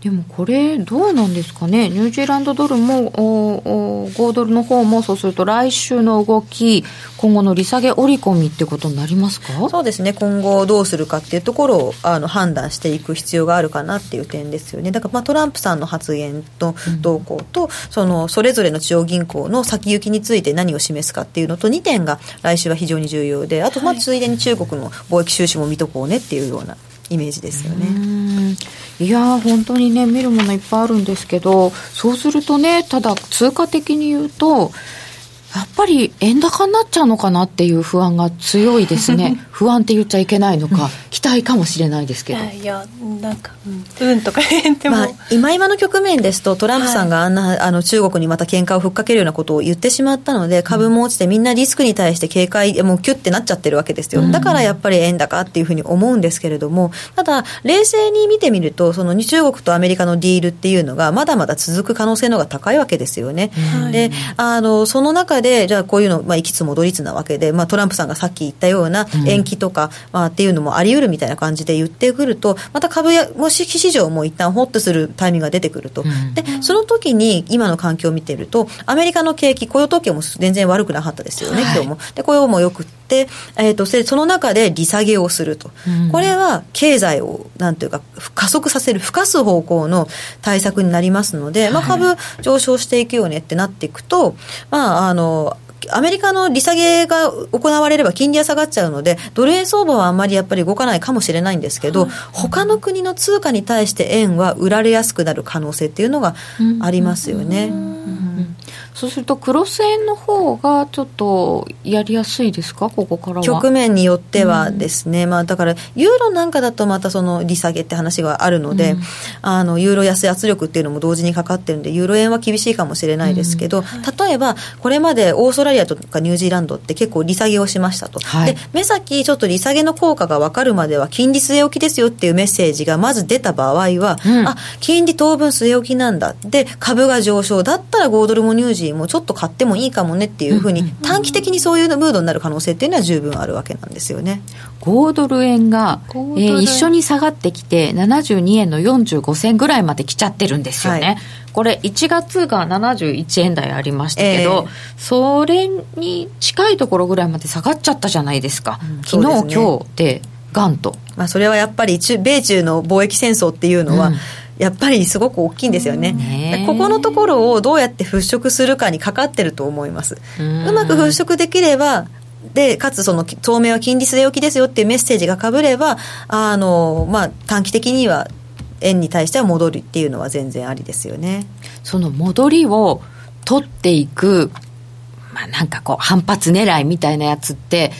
S1: でもこれ、どうなんですかね、ニュージーランドドルもおお5ドルの方も、そうすると来週の動き、今後の利下げ織り込みってことになりますか？
S3: そうですね、今後どうするかっていうところをあの判断していく必要があるかなっていう点ですよね、だからまあトランプさんの発言と動向と、うん、そのそれぞれの中央銀行の先行きについて何を示すかっていうのと、2点が来週は非常に重要で、あとまあついでに中国の貿易収支も見とこうねっていうようなイメージですよね。
S1: いや本当にね見るものいっぱいあるんですけどそうするとねただ通貨的に言うとやっぱり円高になっちゃうのかなっていう不安が強いですね。[laughs] 不安って言っちゃいけないのか、期待かもしれないですけど。
S2: いやなんかうん、とか言っても、まあ、
S3: 今今の局面ですとトランプさんがあんな、はい、あの中国にまた喧嘩をふっかけるようなことを言ってしまったので株も落ちてみんなリスクに対して警戒もうキュッてなっちゃってるわけですよ、うん、だからやっぱり円高っていうふうに思うんですけれどもただ冷静に見てみるとその中国とアメリカのディールっていうのがまだまだ続く可能性の方が高いわけですよね、はい、であのその中でじゃあこういうの、まあ、行きつ戻りつなわけで、まあ、トランプさんがさっき言ったような延期とか、まあ、っていうのもあり得るみたいな感じで言ってくると、また株やもし市場も一旦ホッとするタイミングが出てくると、でその時に今の環境を見てると、アメリカの景気、雇用統計も全然悪くなかったですよね、はい、今日も。で雇用もよくって、えーと、その中で利下げをすると、これは経済をなんていうか、加速させる、吹かす方向の対策になりますので、まあ、株上昇していくよねってなっていくと、まあ、あのアメリカの利下げが行われれば金利は下がっちゃうので、ドル円相場はあんまりやっぱり動かないかもしれないんですけど、はい、他の国の通貨に対して円は売られやすくなる可能性っていうのがありますよね。
S1: そうするとクロス円の方がちょっとやりやすいですか？ここからは。
S3: 局面によってはですね、うん、まあだからユーロなんかだとまたその利下げって話があるので、うん、あのユーロ安圧力っていうのも同時にかかってるんでユーロ円は厳しいかもしれないですけど、うん。はい、例えばこれまでオーストラリアとかニュージーランドって結構利下げをしましたと、はい、で目先ちょっと利下げの効果が分かるまでは金利据え置きですよっていうメッセージがまず出た場合は、あ金利当分据え置きなんだ。で株が上昇だったら5ドルもニュージーもちょっと買ってもいいかもねっていうふうに短期的にそういうムードになる可能性っていうのは十分あるわけなんですよね。
S1: 5ドル円が、えー、一緒に下がってきて72円の45銭ぐらいまで来ちゃってるんですよね、はい、これ1月が71円台ありましたけど、えー、それに近いところぐらいまで下がっちゃったじゃないですか、うん、昨日、ね、今日でガンと、
S3: まあ、それはやっぱり米中の貿易戦争っていうのは、うんやっぱりすごく大きいんですよね。ねここのところをどうやって払拭するかにかかってると思います。うまく払拭できれば、で、かつその当面は金利据え置きですよっていうメッセージがかぶれば、あの、まあ、短期的には円に対しては戻りっていうのは全然ありですよね。
S1: その戻りを取っていく、まあ、なんかこう反発狙いみたいなやつって、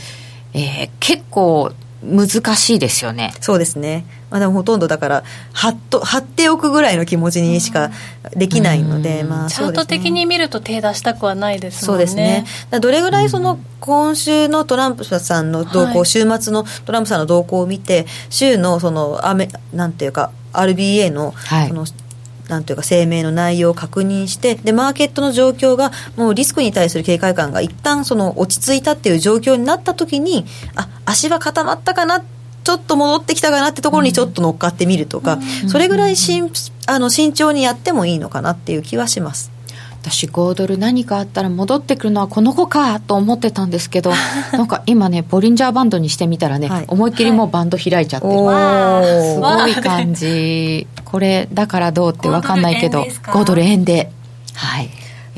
S1: えー、結構難しいですよね。
S3: そうですね。まあ、でもほとんどだから貼っと貼っておくぐらいの気持ちにしかできないので、まあ、
S2: チャート的に見ると手出したくはないです
S3: もんね。そうですね。どれぐらいその今週のトランプさんの動向、週末のトランプさんの動向を見て、週のそのアメなんていうか RBA のその、はい。なんというか声明の内容を確認してでマーケットの状況がもうリスクに対する警戒感が一旦その落ち着いたっていう状況になった時にあ足は固まったかなちょっと戻ってきたかなってところにちょっと乗っかってみるとか、うん、それぐらいしんあの慎重にやってもいいのかなっていう気はします。
S1: 私5ドル何かあったら戻ってくるのはこの子かと思ってたんですけど [laughs] なんか今ねボリンジャーバンドにしてみたらね、はい、思いっきりもうバンド開いちゃって、はい、すごい感じ。これだからどうって分かんないけど5ドル円で。はい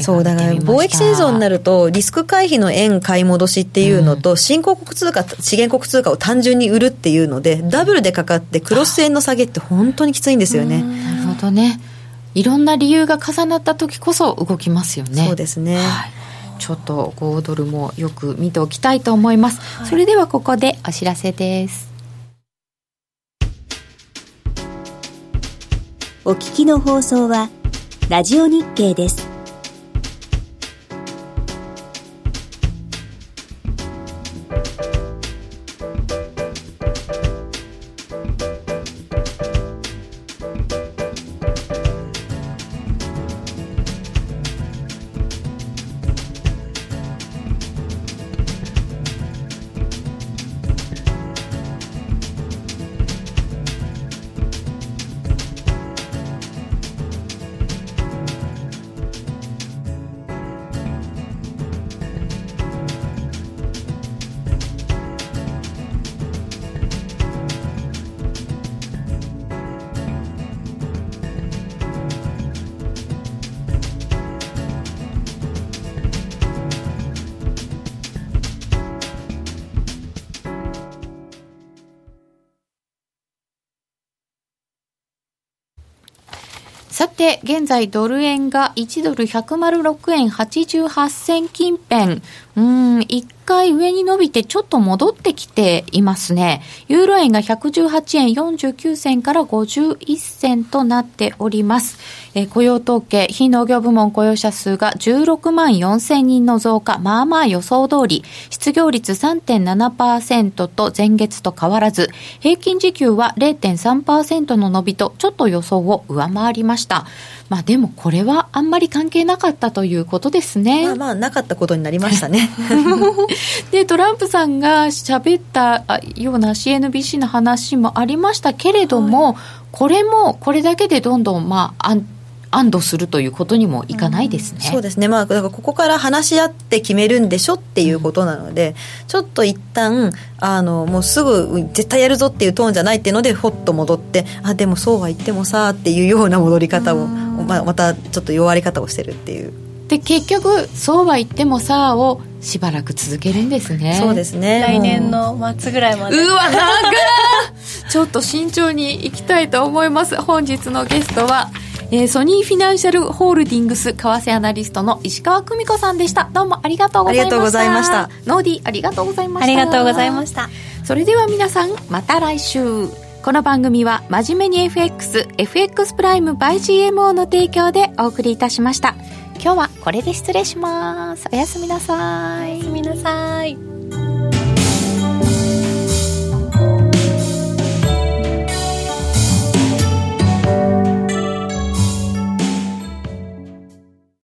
S3: そうだから貿易戦争になるとリスク回避の円買い戻しっていうのと、新興国通貨資源国通貨を単純に売るっていうのでダブルでかかってクロス円の下げって本当にきついんですよね。
S1: なるほどね。いろんな理由が重なった時こそ動きますよね。
S3: そうですね、は
S1: い。ちょっと5ドルもよく見ておきたいと思います、はい、それではここでお知らせです。
S4: お聞きの放送はラジオ日経です
S1: さて、現在ドル円が1ドル106円88銭近辺。うん、一回上に伸びてちょっと戻ってきていますね。ユーロ円が118円49銭から51銭となっております。えー、雇用統計、非農業部門雇用者数が16万4千人の増加、まあまあ予想通り、失業率3.7%と前月と変わらず、平均時給は0.3%の伸びと、ちょっと予想を上回りました。まあでもこれはあんまり関係なかったということですね。
S3: まあまあなかったことになりましたね。[laughs]
S1: で、トランプさんが喋ったような CNBC の話もありましたけれども、はい、これもこれだけでどんどんまあ安安堵するということにもいかないですね、
S3: うん、そうですね、まあ、だからここから話し合って決めるんでしょっていうことなので、うん、ちょっと一旦あのもうすぐ絶対やるぞっていうトーンじゃないっていうのでほっと戻ってあでもそうは言ってもさっていうような戻り方を、まあ、またちょっと弱り方をしてるっていう。
S1: で結局そうは言ってもさをしばらく続けるんですね。
S3: そうですね。
S2: 来年の末ぐらいまで。
S1: うわ長 [laughs] ちょっと慎重にいきたいと思います。本日のゲストはえー、ソニーフィナンシャルホールディングス為替アナリストの石川久美子さんでした。どうもありがとうございました。ありがとうございました。ノーディありがとうございました。
S2: ありがとうございました。
S1: それでは皆さんまた来週。この番組は真面目に FX FX プライム by GMO の提供でお送りいたしました。今日はこれで失礼します。おやすみなさい。
S2: おやすみなさい